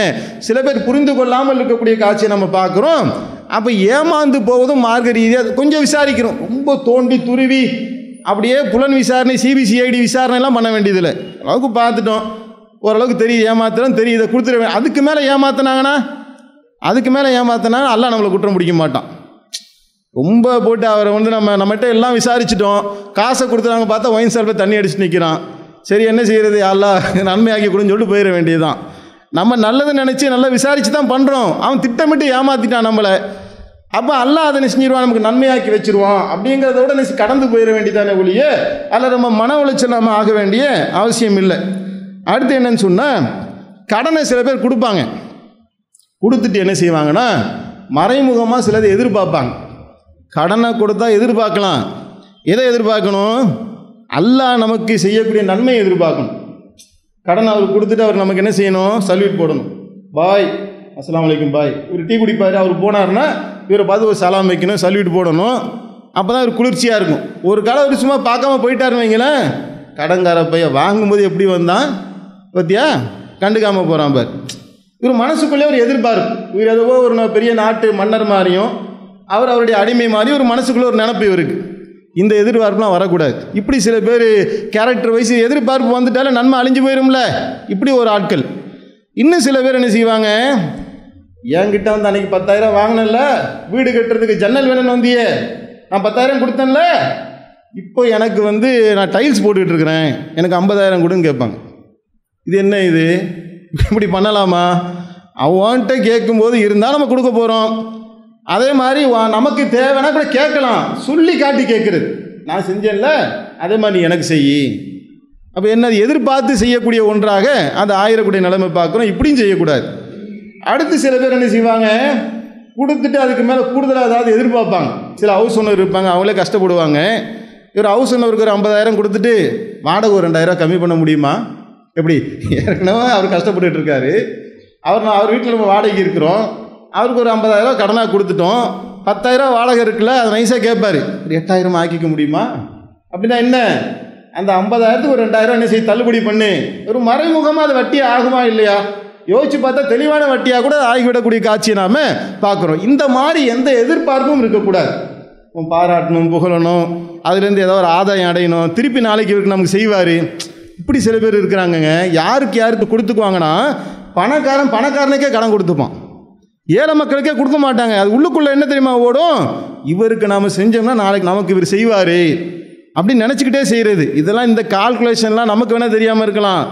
சில பேர் புரிந்து கொள்ளாமல் இருக்கக்கூடிய காட்சியை நம்ம பார்க்குறோம். அப்போ ஏமாந்து போவதும் மார்க்க ரீதியாக கொஞ்சம் விசாரிக்கிறோம் ரொம்ப தோண்டி துருவி அப்படியே புலன் விசாரணை சிபிசிஐடி விசாரணைலாம் பண்ண வேண்டியதில்லை. அளவுக்கு பார்த்துட்டோம். ஓரளவுக்கு தெரியுது ஏமாத்துறோம் தெரியுது இதை அதுக்கு மேலே ஏமாத்தினாங்கன்னா அதுக்கு மேலே ஏமாத்தினா அல்லாஹ் நம்மளை குற்றம் பிடிக்க மாட்டான். ரொம்ப போட்டு அவரை வந்து நம்ம நம்மகிட்ட எல்லாம் விசாரிச்சிட்டோம். காசை கொடுத்துறாங்க பார்த்தா ஒயின் சார்பை தண்ணி அடிச்சு நிற்கிறான் சரி என்ன செய்கிறது அல்லா நன்மையாக்கி கொடுன்னு சொல்லிட்டு போயிட வேண்டியதுதான். நம்ம நல்லது நினச்சி நல்லா விசாரித்து தான் பண்ணுறோம் அவன் திட்டமிட்டு ஏமாத்திட்டான் நம்மளை. அப்போ அல்லாஹ் அதை என்ன செஞ்சிருவான் நமக்கு நன்மையாக்கி வச்சுருவான் அப்படிங்கிறத விட நெசி கடந்து போயிட வேண்டியதானே ஒழிய அதில் நம்ம மன உளைச்சல் நம்ம ஆக வேண்டிய அவசியம் இல்லை. அடுத்து என்னன்னு சொன்னால் கடனை சில பேர் கொடுப்பாங்க. கொடுத்துட்டு என்ன செய்வாங்கன்னா மறைமுகமாக சிலதை எதிர்பார்ப்பாங்க. கடனை கொடுத்தா எதிர்பார்க்கலாம். எதை எதிர்பார்க்கணும்? அல்லாஹ் நமக்கு செய்யக்கூடிய நன்மையை எதிர்பார்க்கணும். கடன் அவர் கொடுத்துட்டு அவர் நமக்கு என்ன செய்யணும்? சல்யூட் போடணும். பாய். அஸ்லாம் வலைக்கும் பாய். ஒரு டீ குடிப்பார் அவர் போனாருன்னா இவரை பார்த்து ஒரு சலாம் வைக்கணும் சல்யூட் போடணும். அப்போ தான் ஒரு குளிர்ச்சியாக இருக்கும். ஒரு கடை ஒரு சும்மா பார்க்காம போயிட்டாருன்னு வைங்களேன் கடன்கார பையன் வாங்கும்போது எப்படி வந்தான்? பார்த்தியா கண்டுக்காமல் போகிறான் பார். இவர் மனசுக்குள்ளே ஒரு எதிர்பார்ப்பு. இவர் எதுவோ ஒரு பெரிய நாட்டு மன்னர் மாதிரியும் அவர் அவருடைய அடிமை மாதிரி ஒரு மனசுக்குள்ளே ஒரு நினப்பு இவருக்கு. இந்த எதிர்பார்ப்புலாம் வரக்கூடாது. இப்படி சில பேர் கேரக்டர் வைஸ் எதிர்பார்ப்பு வந்துட்டாலே நன்மை அழிஞ்சு போயிரும்ல. இப்படி ஒரு ஆட்கள். இன்னும் சில பேர் என்ன செய்வாங்க? என்கிட்ட வந்து அன்னைக்கு பத்தாயிரம் வாங்கினேன்ல. வீடு கட்டுறதுக்கு ஜன்னல் வேணும்னு வந்தியே. நான் பத்தாயிரம் கொடுத்தேன்ல. இப்போ எனக்கு வந்து நான் டைல்ஸ் போட்டுக்கிட்டு இருக்கிறேன். எனக்கு ஐம்பதாயிரம் கொடுன்னு கேட்பாங்க. இது என்ன இது? இப்படி பண்ணலாமா? அவன்கிட்ட கேட்கும்போது இருந்தால் நம்ம கொடுக்க போகிறோம் அதே மாதிரி வா- நமக்கு தேவைன்னா கூட கேட்கலாம். சொல்லி காட்டி கேட்குறது. நான் செஞ்சேன்ல அதே மாதிரி நீ எனக்கு செய். அப்போ என்ன எதிர்பார்த்து செய்யக்கூடிய ஒன்றாக அந்த ஆயிரக்கூடிய நிலைமை பார்க்குறோம். இப்படியும் செய்யக்கூடாது. அடுத்து சில பேர் என்ன செய்வாங்க? கொடுத்துட்டு அதுக்கு மேலே கூடுதலாக ஏதாவது எதிர்பார்ப்பாங்க. சில ஹவுஸ் ஓனர் இருப்பாங்க அவங்களே கஷ்டப்படுவாங்க. இவர் ஹவுஸ் ஓனருக்கு ஒரு ஐம்பதாயிரம் கொடுத்துட்டு வாடகை ஒரு ரெண்டாயிரம் கம்மி பண்ண முடியுமா? எப்படி? ஏற்கனவே அவர் கஷ்டப்பட்டுட்டு இருக்காரு. அவர் நான் அவர் வீட்டில் நம்ம வாடகைக்கு இருக்கிறோம். அவருக்கு ஒரு ஐம்பதாயிரம் கடனாக கொடுத்துட்டோம். பத்தாயிரம் வாடகை இருக்குல்ல அதை நைஸாக கேட்பார். ஒரு எட்டாயிரம் ஆக்கிக்க முடியுமா? அப்படின்னா என்ன? அந்த ஐம்பதாயிரத்துக்கு ஒரு ரெண்டாயிரம் என்ன செய்ய தள்ளுபடி பண்ணு. ஒரு மறைமுகமாக அது வட்டி ஆகுமா இல்லையா? யோசிச்சு பார்த்தா தெளிவான வட்டியாக கூட ஆகிவிடக்கூடிய காட்சியை நாம் பார்க்குறோம். இந்த மாதிரி எந்த எதிர்பார்ப்பும் இருக்கக்கூடாது. பாராட்டணும் புகழணும். அதுலேருந்து ஏதோ ஒரு ஆதாயம் அடையணும். திருப்பி நாளைக்கு இவருக்கு நமக்கு செய்வார். இப்படி சில பேர் இருக்கிறாங்கங்க. யாருக்கு யாருக்கு கொடுத்துக்குவாங்கன்னா பணக்காரன் பணக்காரனுக்கே கடன் கொடுத்துப்பான். ஏழை மக்களுக்கே கொடுக்க மாட்டாங்க. அது உள்ளுக்குள்ளே என்ன தெரியுமா ஓடும்? இவருக்கு நாம் செஞ்சோம்னா நாளைக்கு நமக்கு இவர் செய்வார். அப்படின்னு நினச்சிக்கிட்டே செய்கிறது இதெல்லாம் இந்த கால்குலேஷன்லாம் நமக்கு வேணால் தெரியாமல் இருக்கலாம்.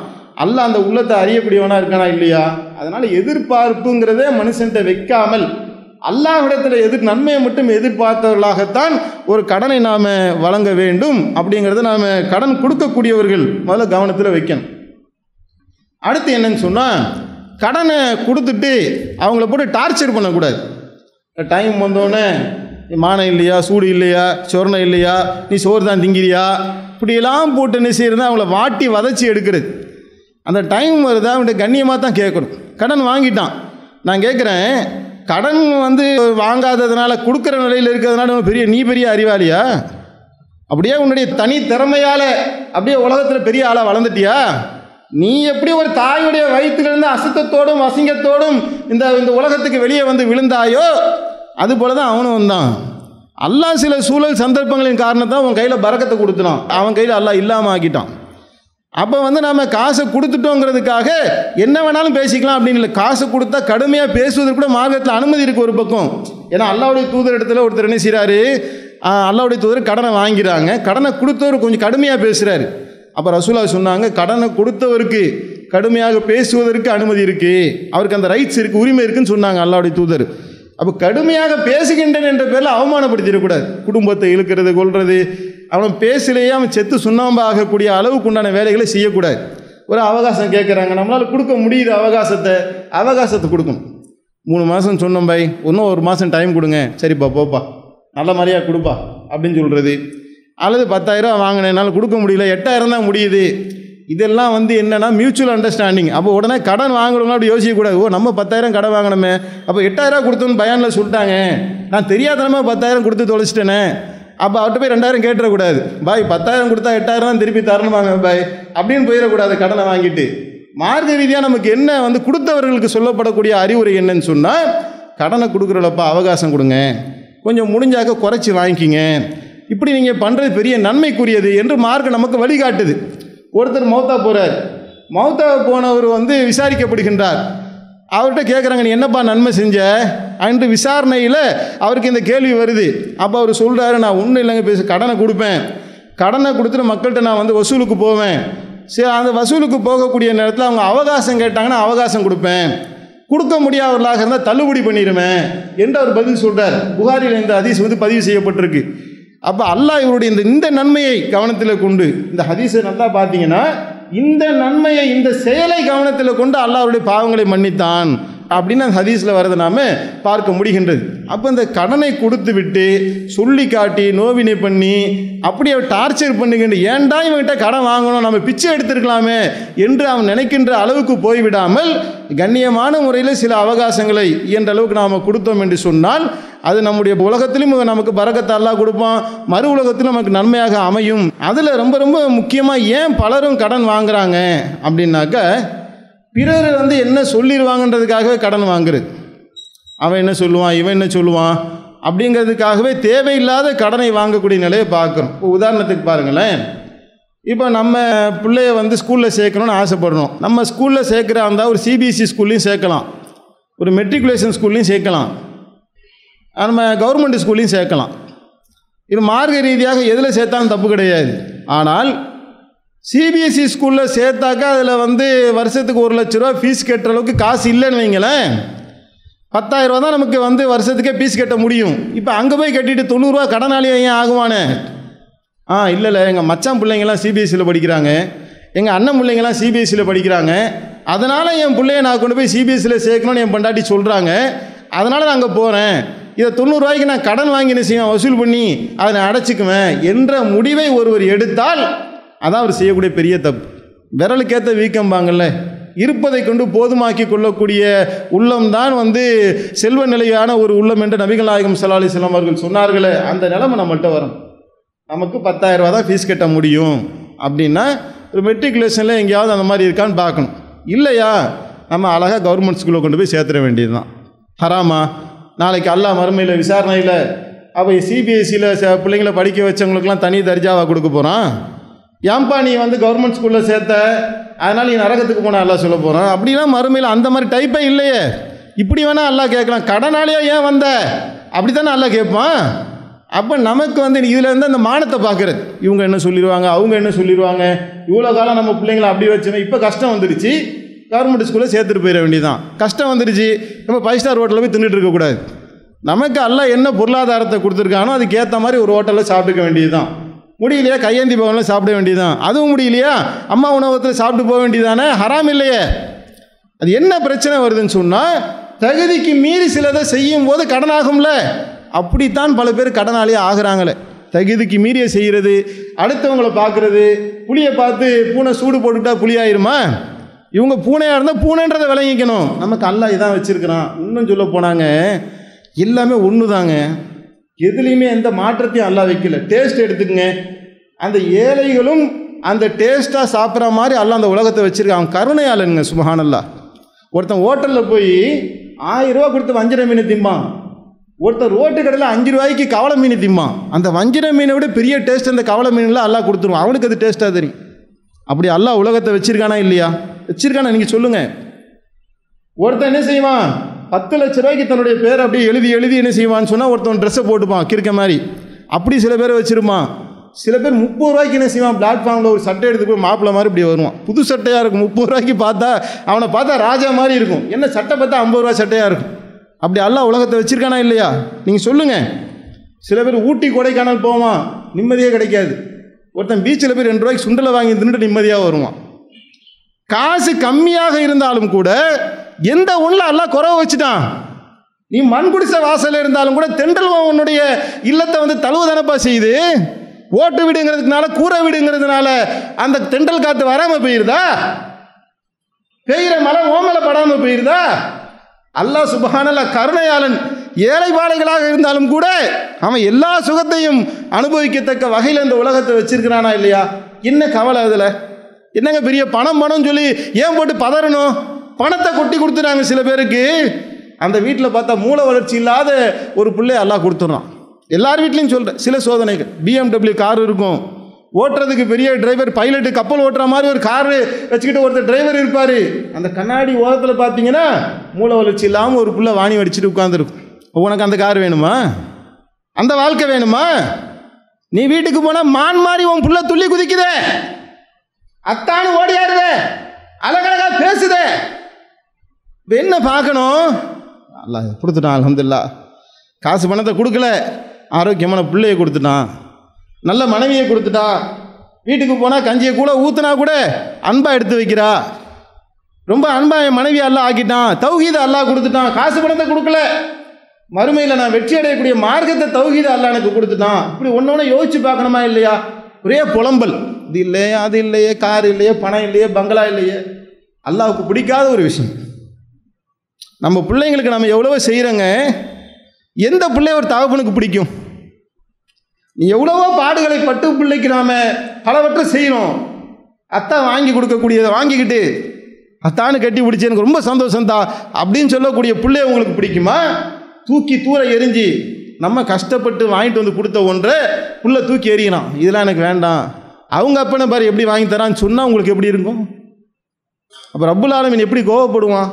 அல்ல அந்த உள்ளத்தை அறியக்கூடியவனா இருக்கானா இல்லையா? அதனால் எதிர்பார்ப்புங்கிறதே மனுஷன்கிட்ட வைக்காமல் அல்லாஹிடத்தில் எதிர் நன்மையை மட்டும் எதிர்பார்த்தவர்களாகத்தான் ஒரு கடனை நாம் வழங்க வேண்டும் அப்படிங்கிறத நாம் கடன் கொடுக்கக்கூடியவர்கள் முதல்ல கவனத்தில் வைக்கணும். அடுத்து என்னன்னு சொன்னால் கடனை கொடுத்துட்டு அவங்கள போட்டு டார்ச்சர் பண்ணக்கூடாது. டைம் வந்தோடனே மானம் இல்லையா சூடு இல்லையா சொர்ணம் இல்லையா நீ சோறு தான் திங்கிறியா? இப்படியெல்லாம் போட்டு என்ன செய்யறது? அவங்கள வாட்டி வதச்சி எடுக்கிறது. அந்த டைம் வருதா? அவன்கிட்ட கண்ணியமாக தான் கேட்கணும். கடன் வாங்கிட்டான். நான் கேட்குறேன் கடன் வந்து வாங்காததுனால கொடுக்குற நிலையில் இருக்கிறதுனால பெரிய நீ பெரிய அறிவாளியா? அப்படியே உன்னுடைய தனி திறமையால் அப்படியே உலகத்தில் பெரிய ஆளாக வளர்ந்துட்டியா? நீ எப்படி ஒரு தாயுடைய வயிற்றுலேருந்து அசுத்தத்தோடும் அசிங்கத்தோடும் இந்த இந்த உலகத்துக்கு வெளியே வந்து விழுந்தாயோ அது போல தான் அவனும் வந்தான். அல்லா சில சூழல் சந்தர்ப்பங்களின் காரணத்தான் உன் கையில் பறக்கத்தை கொடுத்துனான். அவன் கையில் அல்லா இல்லாமல் ஆக்கிட்டான். அப்போ வந்து நம்ம காசை கொடுத்துட்டோங்கிறதுக்காக என்ன வேணாலும் பேசிக்கலாம் அப்படின்னு இல்லை. காசு கொடுத்தா கடுமையாக பேசுவதற்கு கூட மார்க்கத்தில் அனுமதி இருக்குது ஒரு பக்கம். ஏன்னா அல்லாவுடைய தூதர் இடத்துல ஒருத்தர் என்ன செய்கிறாரு அல்லாவுடைய தூதர் கடனை வாங்கிறாங்க கடனை கொடுத்தவர் கொஞ்சம் கடுமையாக பேசுகிறாரு அப்போ ரசூலா சொன்னாங்க கடனை கொடுத்தவருக்கு கடுமையாக பேசுவதற்கு அனுமதி இருக்குது அவருக்கு அந்த ரைட்ஸ் இருக்குது உரிமை இருக்குதுன்னு சொன்னாங்க அல்லாவுடைய தூதர். அப்போ கடுமையாக பேசுகின்றேன் என்ற பேரில் அவமானப்படுத்திடக்கூடாது. குடும்பத்தை இழுக்கிறது கொள்வது அவன் பேசலையே அவன் செத்து சுண்ணாம்பு ஆகக்கூடிய அளவுக்கு உண்டான வேலைகளை செய்யக்கூடாது. ஒரு அவகாசம் கேட்குறாங்க நம்மளால் கொடுக்க முடியுது அவகாசத்தை. அவகாசத்தை கொடுக்கணும். மூணு மாதம் சொன்னோம் பாய். இன்னும் ஒரு மாதம் டைம் கொடுங்க. சரிப்பா போப்பா. நல்ல மாதிரியாக கொடுப்பா அப்படின்னு சொல்கிறது அல்லது பத்தாயிரம் வாங்கினேன் என்னால் கொடுக்க முடியல. எட்டாயிரம் தான் முடியுது. இதெல்லாம் வந்து என்னென்னா மியூச்சுவல் அண்டர்ஸ்டாண்டிங் அப்போ உடனே கடன் வாங்கணும்னா அப்படி யோசிக்கக்கூடாது ஓ நம்ம பத்தாயிரம் கடன் வாங்கணுமே. அப்போ எட்டாயிரம் கொடுத்தோன்னு பயானில் சொல்லிட்டாங்க. நான் தெரியாதனமாக பத்தாயிரம் கொடுத்து தொலைச்சிட்டேனே. அப்போ அவர்கிட்ட போய் ரெண்டாயிரம் கேட்டுறக்கூடாது. பாய் பத்தாயிரம் கொடுத்தா எட்டாயிரம் தான் திருப்பி தரணுமாங்க பாய். அப்படின்னு போயிடக்கூடாது கடனை வாங்கிட்டு. மார்க்க ரீதியாக நமக்கு என்ன வந்து கொடுத்தவர்களுக்கு சொல்லப்படக்கூடிய அறிவுரை என்னன்னு சொன்னால் கடனை கொடுக்குறப்ப அவகாசம் கொடுங்க. கொஞ்சம் முடிஞ்சாக்க குறைச்சி வாங்கிக்கிங்க. இப்படி நீங்கள் பண்ணுறது பெரிய நன்மைக்குரியது என்று மார்க் நமக்கு வழிகாட்டுது. ஒருத்தர் மௌத்தா போகிறார் மௌத்தா போனவர் வந்து விசாரிக்கப்படுகின்றார். அவர்கிட்ட கேட்குறாங்க நீ என்னப்பா நன்மை செஞ்ச? அன்று விசாரணையில் அவருக்கு இந்த கேள்வி வருது. அப்போ அவர் சொல்கிறாரு நான் ஒன்றும் இல்லைங்க பேச கடனை கொடுப்பேன். கடனை கொடுத்துட்டு மக்கள்கிட்ட நான் வந்து வசூலுக்கு போவேன். சரி அந்த வசூலுக்கு போகக்கூடிய நேரத்தில் அவங்க அவகாசம் கேட்டாங்கன்னா அவகாசம் கொடுப்பேன். கொடுக்க முடியாதவர்களாக இருந்தால் தள்ளுபடி பண்ணிடுவேன் என்று அவர் பதில் சொல்கிறார் புகாரில் இந்த ஹதீஸ் வந்து பதிவு செய்யப்பட்டிருக்கு. அப்போ அல்லாஹ் இவருடைய இந்த இந்த நன்மையை கவனத்தில் கொண்டு இந்த ஹதீஸை நல்லா பார்த்தீங்கன்னா இந்த நன்மையை இந்த செயலை கவனத்தில் கொண்டு அல்லாஹ் அவருடைய பாவங்களை மன்னித்தான். அப்படின்னு அந்த ஹதீஸில் வரதை நாம பார்க்க முடிகின்றது. அப்போ இந்த கடனை கொடுத்து விட்டு சொல்லி காட்டி நோவினை பண்ணி அப்படி அவர் டார்ச்சர் பண்ணுகின்ற ஏன்டா இவன்கிட்ட கடன் வாங்கணும் நம்ம பிச்சை எடுத்திருக்கலாமே என்று அவன் நினைக்கின்ற அளவுக்கு போய்விடாமல் கண்ணியமான முறையில் சில அவகாசங்களை இயன்ற அளவுக்கு நாம் கொடுத்தோம் என்று சொன்னால் அது நம்முடைய உலகத்திலும் நமக்கு பறக்கத்தல்லா கொடுப்பான். மறு உலகத்திலும் நமக்கு நன்மையாக அமையும். அதில் ரொம்ப ரொம்ப முக்கியமாக ஏன் பலரும் கடன் வாங்குறாங்க அப்படின்னாக்க பிறர் வந்து என்ன சொல்லிடுவாங்கன்றதுக்காகவே கடன் வாங்குறது. அவன் என்ன சொல்லுவான் இவன் என்ன சொல்லுவான் அப்படிங்கிறதுக்காகவே தேவையில்லாத கடனை வாங்கக்கூடிய நிலையை பார்க்குறோம். இப்போ உதாரணத்துக்கு பாருங்களேன். இப்போ நம்ம பிள்ளைய வந்து ஸ்கூலில் சேர்க்கணும்னு ஆசைப்படணும் நம்ம ஸ்கூலில் சேர்க்குறா இருந்தால் ஒரு சிபிஎஸ்சி ஸ்கூல்லையும் சேர்க்கலாம். ஒரு மெட்ரிகுலேஷன் ஸ்கூல்லையும் சேர்க்கலாம். நம்ம கவர்மெண்ட் ஸ்கூல்லையும் சேர்க்கலாம். இது மார்க்க ரீதியாக எதில் சேர்த்தாலும் தப்பு கிடையாது. ஆனால் சிபிஎஸ்சி ஸ்கூலில் சேர்த்தாக்கா அதில் வந்து வருஷத்துக்கு ஒரு லட்ச ரூபா ஃபீஸ் கட்டுற அளவுக்கு காசு இல்லைன்னு வைங்களேன். பத்தாயிரம் ரூபா தான் நமக்கு வந்து வருஷத்துக்கே ஃபீஸ் கட்ட முடியும். இப்போ அங்கே போய் கட்டிட்டு தொண்ணூறுரூவா கடனாளி ஏன் ஆகுவானே? ஆ இல்லை இல்லை. எங்கள் மச்சான் பிள்ளைங்கள்லாம் சிபிஎஸ்சியில் படிக்கிறாங்க. எங்கள் அண்ணன் பிள்ளைங்கள்லாம் சிபிஎஸ்சியில் படிக்கிறாங்க. அதனால் என் பிள்ளைய நான் கொண்டு போய் சிபிஎஸ்சியில் சேர்க்கணும்னு என் பண்டாட்டி சொல்கிறாங்க அதனால் நான் அங்கே போகிறேன் இதை தொண்ணூறுரூவாய்க்கு நான் கடன் வாங்கி என்ன செய்வேன் வசூல் பண்ணி அதை நான் அடைச்சிக்குவேன் என்ற முடிவை ஒருவர் எடுத்தால் அதான் அவர் செய்யக்கூடிய பெரிய தப்பு. விரலுக்கேற்ற வீக்கம்பாங்கல்ல இருப்பதை கொண்டு போதுமாக்கி கொள்ளக்கூடிய உள்ளம்தான் வந்து செல்வ நிலையான ஒரு உள்ளம் என்று நபிகள் நாயகம் சலாலி செல்லம் அவர்கள் சொன்னார்களே அந்த நிலைமை நம்மள்கிட்ட வரும். நமக்கு பத்தாயிரம் ரூபா தான் ஃபீஸ் கட்ட முடியும். அப்படின்னா ஒரு மெட்ரிகுலேஷனில் எங்கேயாவது அந்த மாதிரி இருக்கான்னு பார்க்கணும். இல்லையா? நம்ம அழகாக கவர்மெண்ட் ஸ்கூலில் கொண்டு போய் சேர்த்துட வேண்டியது தான் ஹராமா? நாளைக்கு அல்லா மறுமையில் விசாரணையில் அப்போ சிபிஎஸ்சியில் பிள்ளைங்களை படிக்க வச்சவங்களுக்குலாம் தனி தர்ஜாவாக கொடுக்க போகிறான் ஏன்பா நீ வந்து கவர்மெண்ட் ஸ்கூலில் சேர்த்த? அதனால் நீ நரகத்துக்கு போன எல்லாம் சொல்ல போகிறான் அப்படிலாம் மறுமையில் அந்த மாதிரி டைப்பே இல்லையே. இப்படி வேணால் எல்லாம் கேட்கலாம். கடனாலேயே ஏன் வந்த? அப்படி தானே அல்லாஹ் கேட்பான். அப்போ நமக்கு வந்து இதில் இருந்து அந்த மானத்தை பார்க்குறது இவங்க என்ன சொல்லிடுவாங்க? அவங்க என்ன சொல்லிடுவாங்க? இவ்வளோ காலம் நம்ம பிள்ளைங்களை அப்படி வச்சோம் இப்போ கஷ்டம் வந்துடுச்சு. கவர்மெண்ட் ஸ்கூலில் சேர்த்துட்டு போயிட வேண்டியதான் கஷ்டம் வந்துடுச்சு. நம்ம ஃபைவ் ஸ்டார் ஹோட்டலில் போய் தின்னுட்டு இருக்கக்கூடாது நமக்கு எல்லாம் என்ன பொருளாதாரத்தை கொடுத்துருக்கானோ அதுக்கேற்ற மாதிரி ஒரு ஹோட்டலில் சாப்பிட்டுக்க வேண்டியது தான் முடியலையா? கையேந்தி பவனில் சாப்பிட வேண்டியதுதான். அதுவும் முடியலையா? அம்மா உணவகத்தில் சாப்பிட்டு போக வேண்டியதானே ஹராம் இல்லையே. அது என்ன பிரச்சனை வருதுன்னு சொன்னால் தகுதிக்கு மீறி சிலதை செய்யும் போது கடன் ஆகும்ல அப்படித்தான் பல பேர் கடனாளியே ஆகுறாங்களே. தகுதிக்கு மீறிய செய்கிறது அடுத்தவங்களை பார்க்குறது புளியை பார்த்து பூனை சூடு போட்டுட்டா புளியாயிருமா? இவங்க பூனையாக இருந்தால் பூனைன்றதை விளங்கிக்கணும். நமக்கு அல்லா இதான் வச்சுருக்கிறான். இன்னும் சொல்ல போனாங்க எல்லாமே ஒன்று தாங்க எதுலேயுமே எந்த மாற்றத்தையும் அல்லா வைக்கல. டேஸ்ட் எடுத்துக்கங்க. அந்த ஏழைகளும் அந்த டேஸ்ட்டாக சாப்பிட்ற மாதிரி அல்ல அந்த உலகத்தை வச்சுருக்கான். அவன் கருணையாளனுங்க சுபஹானல்லா ஒருத்தன் ஹோட்டலில் போய் ஆயிரம் ரூபா கொடுத்து வஞ்சிர மீன் திம்பான். ஒருத்தன் ரோட்டு கடையில் அஞ்சு ரூபாய்க்கு கவலை மீன் திம்பான். அந்த வஞ்சிர மீனை விட பெரிய டேஸ்ட் அந்த கவலை மீன்லாம் அல்லா கொடுத்துருவான். அவனுக்கு அது டேஸ்ட்டாக தெரியும். அப்படி அல்லா உலகத்தை வச்சுருக்கானா இல்லையா? வச்சுருக்கானா? நீங்கள் சொல்லுங்கள் ஒருத்தன் என்ன செய்வான்? பத்து லட்ச ரூபாய்க்கு தன்னுடைய பேர் அப்படியே எழுதி எழுதி என்ன செய்வான்னு சொன்னால் ஒருத்தன் ட்ரெஸ்ஸை போட்டுப்பான் கிறுக்க மாதிரி. அப்படி சில பேர் வச்சிருப்பான். சில பேர் முப்பது ரூபாய்க்கு என்ன செய்வான்? பிளாட்ஃபார்மில் ஒரு சட்டை எடுத்து போய் மாப்பிள்ள மாதிரி இப்படி வருவான். புது சட்டையாக இருக்கும். முப்பது ரூபாய்க்கு பார்த்தா அவனை பார்த்தா ராஜா மாதிரி இருக்கும். என்ன சட்டை பார்த்தா ஐம்பது ரூபா சட்டையாக இருக்கும். அப்படி எல்லாம் உலகத்தை வச்சிருக்கானா இல்லையா? நீங்கள் சொல்லுங்கள் சில பேர் ஊட்டி கொடைக்கானல் போவான். நிம்மதியே கிடைக்காது. ஒருத்தன் பீச்சில் போய் ரெண்டு ரூபாய்க்கு சுண்டலை வாங்கி தின்னுட்டு நிம்மதியாக வருவான். காசு கம்மியாக இருந்தாலும் கூட எந்த ஒன்றில் எல்லாம் குறவை வச்சுட்டான்? நீ மண் குடிச வாசல் இருந்தாலும் கூட தென்றல் உன்னுடைய இல்லத்தை வந்து தழுவுதானப்பா செய்யுது? ஓட்டு வீடுங்கிறதுனால கூரை வீடுங்கிறதுனால அந்த தென்றல் காற்று வராமல் போயிருதா? பெய்கிற மழை ஓமலை படாமல் போயிருதா? அல்லாஹ் சுபஹானல்ல கருணையாளன் ஏழைபாளைகளாக இருந்தாலும் கூட அவன் எல்லா சுகத்தையும் அனுபவிக்கத்தக்க வகையில் இந்த உலகத்தை வச்சிருக்கிறானா இல்லையா? என்ன கவலை அதில்? என்னங்க பெரிய பணம் பணம் சொல்லி ஏன் போட்டு பதறணும்? பணத்தை கொட்டி கொடுத்துறாங்க சில பேருக்கு. அந்த வீட்டில் பார்த்தா மூல வளர்ச்சி இல்லாத ஒரு பிள்ளை எல்லாம் கொடுத்துட்றான். எல்லார் வீட்லேயும் சொல்கிறேன் சில சோதனைகள். பிஎம்டபிள்யூ கார் இருக்கும். ஓட்டுறதுக்கு பெரிய டிரைவர் பைலட்டு கப்பல் ஓட்டுற மாதிரி ஒரு காரு வச்சுக்கிட்டு ஒருத்தர் டிரைவர் இருப்பார். அந்த கண்ணாடி ஓரத்தில் பார்த்தீங்கன்னா மூல வளர்ச்சி இல்லாமல் ஒரு புள்ள வாணி வடிச்சிட்டு உட்காந்துருக்கும் உனக்கு அந்த கார் வேணுமா? அந்த வாழ்க்கை வேணுமா? நீ வீட்டுக்கு போனால் மான் மாதிரி உன் புள்ள துள்ளி குதிக்குதே. அத்தானு ஓடியாருதே. அழகழகா பேசுதே. இப்ப என்ன பார்க்கணும்? அல்லா கொடுத்துட்டான் அலமதுல்லா காசு பணத்தை கொடுக்கல. ஆரோக்கியமான பிள்ளையை கொடுத்துட்டான். நல்ல மனைவியை கொடுத்துட்டான் வீட்டுக்கு போனால் கஞ்சியை கூட ஊற்றுனா கூட அன்பாக எடுத்து வைக்கிறா. ரொம்ப அன்பா என் மனைவி அல்லா ஆக்கிட்டான். தௌஹீத அல்லாஹ் கொடுத்துட்டான். காசு பணத்தை கொடுக்கல. மறுமையில் நான் வெற்றி அடையக்கூடிய மார்க்கத்தை தௌஹீத அல்லாஹ் எனக்கு கொடுத்துட்டான். இப்படி ஒன்று ஒன்று யோசிச்சு பார்க்கணுமா இல்லையா? ஒரே புலம்பல். இது இல்லையே அது இல்லையே கார் இல்லையே பணம் இல்லையே பங்களா இல்லையே. அல்லாவுக்கு பிடிக்காத ஒரு விஷயம். நம்ம பிள்ளைங்களுக்கு நம்ம எவ்வளவோ செய்கிறோங்க எந்த பிள்ளை ஒரு தகப்பனுக்கு பிடிக்கும்? நீ எவ்வளவோ பாடுகளை பட்டு பிள்ளைக்கு நாம் பலவற்றை செய்கிறோம் அத்தா வாங்கி கொடுக்கக்கூடியதை வாங்கிக்கிட்டு அத்தானு கட்டி பிடிச்சி எனக்கு ரொம்ப சந்தோஷம்தா அப்படின்னு சொல்லக்கூடிய பிள்ளை உங்களுக்கு பிடிக்குமா? தூக்கி தூர எரிஞ்சு நம்ம கஷ்டப்பட்டு வாங்கிட்டு வந்து கொடுத்த ஒன்றை புள்ள தூக்கி எறியணும் இதெல்லாம் எனக்கு வேண்டாம். அவங்க அப்பனை பாரு எப்படி வாங்கி தரான்னு சொன்னால் உங்களுக்கு எப்படி இருக்கும்? அப்போ ரப்புல் ஆலமீன் எப்படி கோவப்படுவான்?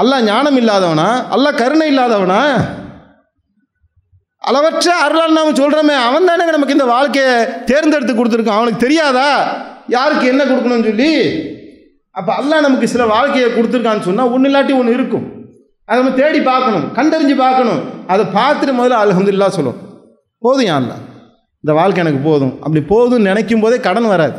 அல்லாஹ் ஞானம் இல்லாதவனா அல்லாஹ் கருணை இல்லாதவனா அளவற்ற அருளால் நாம் சொல்கிறோமே அவன் தானே நமக்கு இந்த வாழ்க்கையை தேர்ந்தெடுத்து கொடுத்துருக்கான். அவனுக்கு தெரியாதா? யாருக்கு என்ன கொடுக்கணும்னு சொல்லி? அப்போ அல்லாஹ் நமக்கு சில வாழ்க்கையை கொடுத்துருக்கான்னு சொன்னால் ஒன்று இல்லாட்டி ஒன்று இருக்கும். அதை நம்ம தேடி பார்க்கணும் கண்டறிஞ்சு பார்க்கணும். அதை பார்த்துட்டு முதல்ல அல்ஹம்துலில்லாஹ் சொல்லும். போதும் யா இந்த வாழ்க்கை எனக்கு போதும். அப்படி போதும்னு நினைக்கும் போதே கடன் வராது.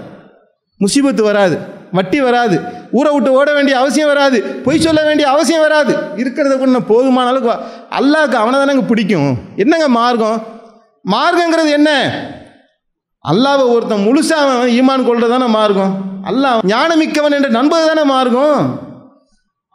முசீபத்து வராது. வட்டி வராது. ஊரை விட்டு ஓட வேண்டிய அவசியம் வராது. பொய் சொல்ல வேண்டிய அவசியம் வராது. இருக்கிறத கொண்டு போதுமான அளவுக்கு வா- அவனை தானேங்க பிடிக்கும். என்னங்க மார்க்கம்? மார்க்கங்கிறது என்ன? அல்லாவை ஒருத்தன் முழுசாக அவன் ஈமான் கொள்வது தானே மார்க்கம்? அல்லாஹ் ஞானமிக்கவன் என்று நண்பது தானே மார்க்கம்?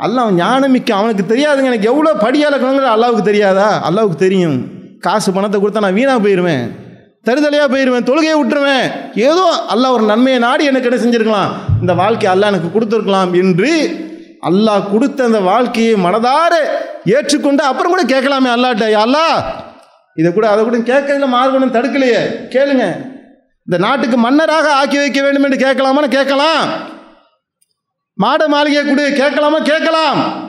அல்லாஹ் ஞானமிக்க அவனுக்கு தெரியாதுங்க. எனக்கு எவ்வளோ படியாக இருக்கணுங்கிற அல்லாவுக்கு தெரியாதா? அல்லாவுக்கு தெரியும். காசு பணத்தை கொடுத்தா நான் வீணாக போயிடுவேன் தருதலையாக போயிடுவேன் தொழுகையை விட்டுருவேன். ஏதோ அல்லாஹ் ஒரு நன்மையை நாடி எனக்கு என்ன செஞ்சுருக்கலாம். இந்த வாழ்க்கை அல்லாஹ் எனக்கு கொடுத்துருக்கலாம் என்று அல்லாஹ் கொடுத்த அந்த வாழ்க்கையை மனதார ஏற்றுக்கொண்டு அப்புறம் கூட கேட்கலாமே அல்லாட்ட. அல்லாஹ் இதை கூட அதை கூட கேட்கல மார்க்கணும் தடுக்கலையே. கேளுங்க. இந்த நாட்டுக்கு மன்னராக ஆக்கி வைக்க வேண்டும் என்று கேட்கலாமான்னு கேட்கலாம். மாட மாளிகை கொடு கேட்கலாமா? கேட்கலாம்.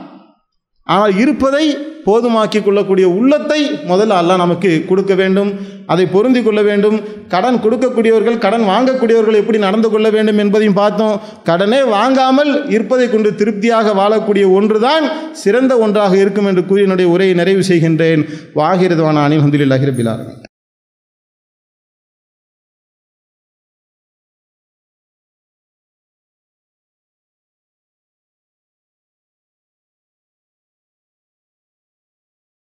ஆனால் இருப்பதை போதுமாக்கி கொள்ளக்கூடிய உள்ளத்தை முதல்ல அல்லாஹ் நமக்கு கொடுக்க வேண்டும். அதை பொருந்தி கொள்ள வேண்டும். கடன் கொடுக்கக்கூடியவர்கள் கடன் வாங்கக்கூடியவர்கள் எப்படி நடந்து கொள்ள வேண்டும் என்பதையும் பார்த்தோம். கடனே வாங்காமல் இருப்பதை கொண்டு திருப்தியாக வாழக்கூடிய ஒன்றுதான் சிறந்த ஒன்றாக இருக்கும் என்று கூறி என்னுடைய உரையை நிறைவு செய்கின்றேன். வாகிறதுவான அனில் ஹந்தில் அகிரபிலார்கள்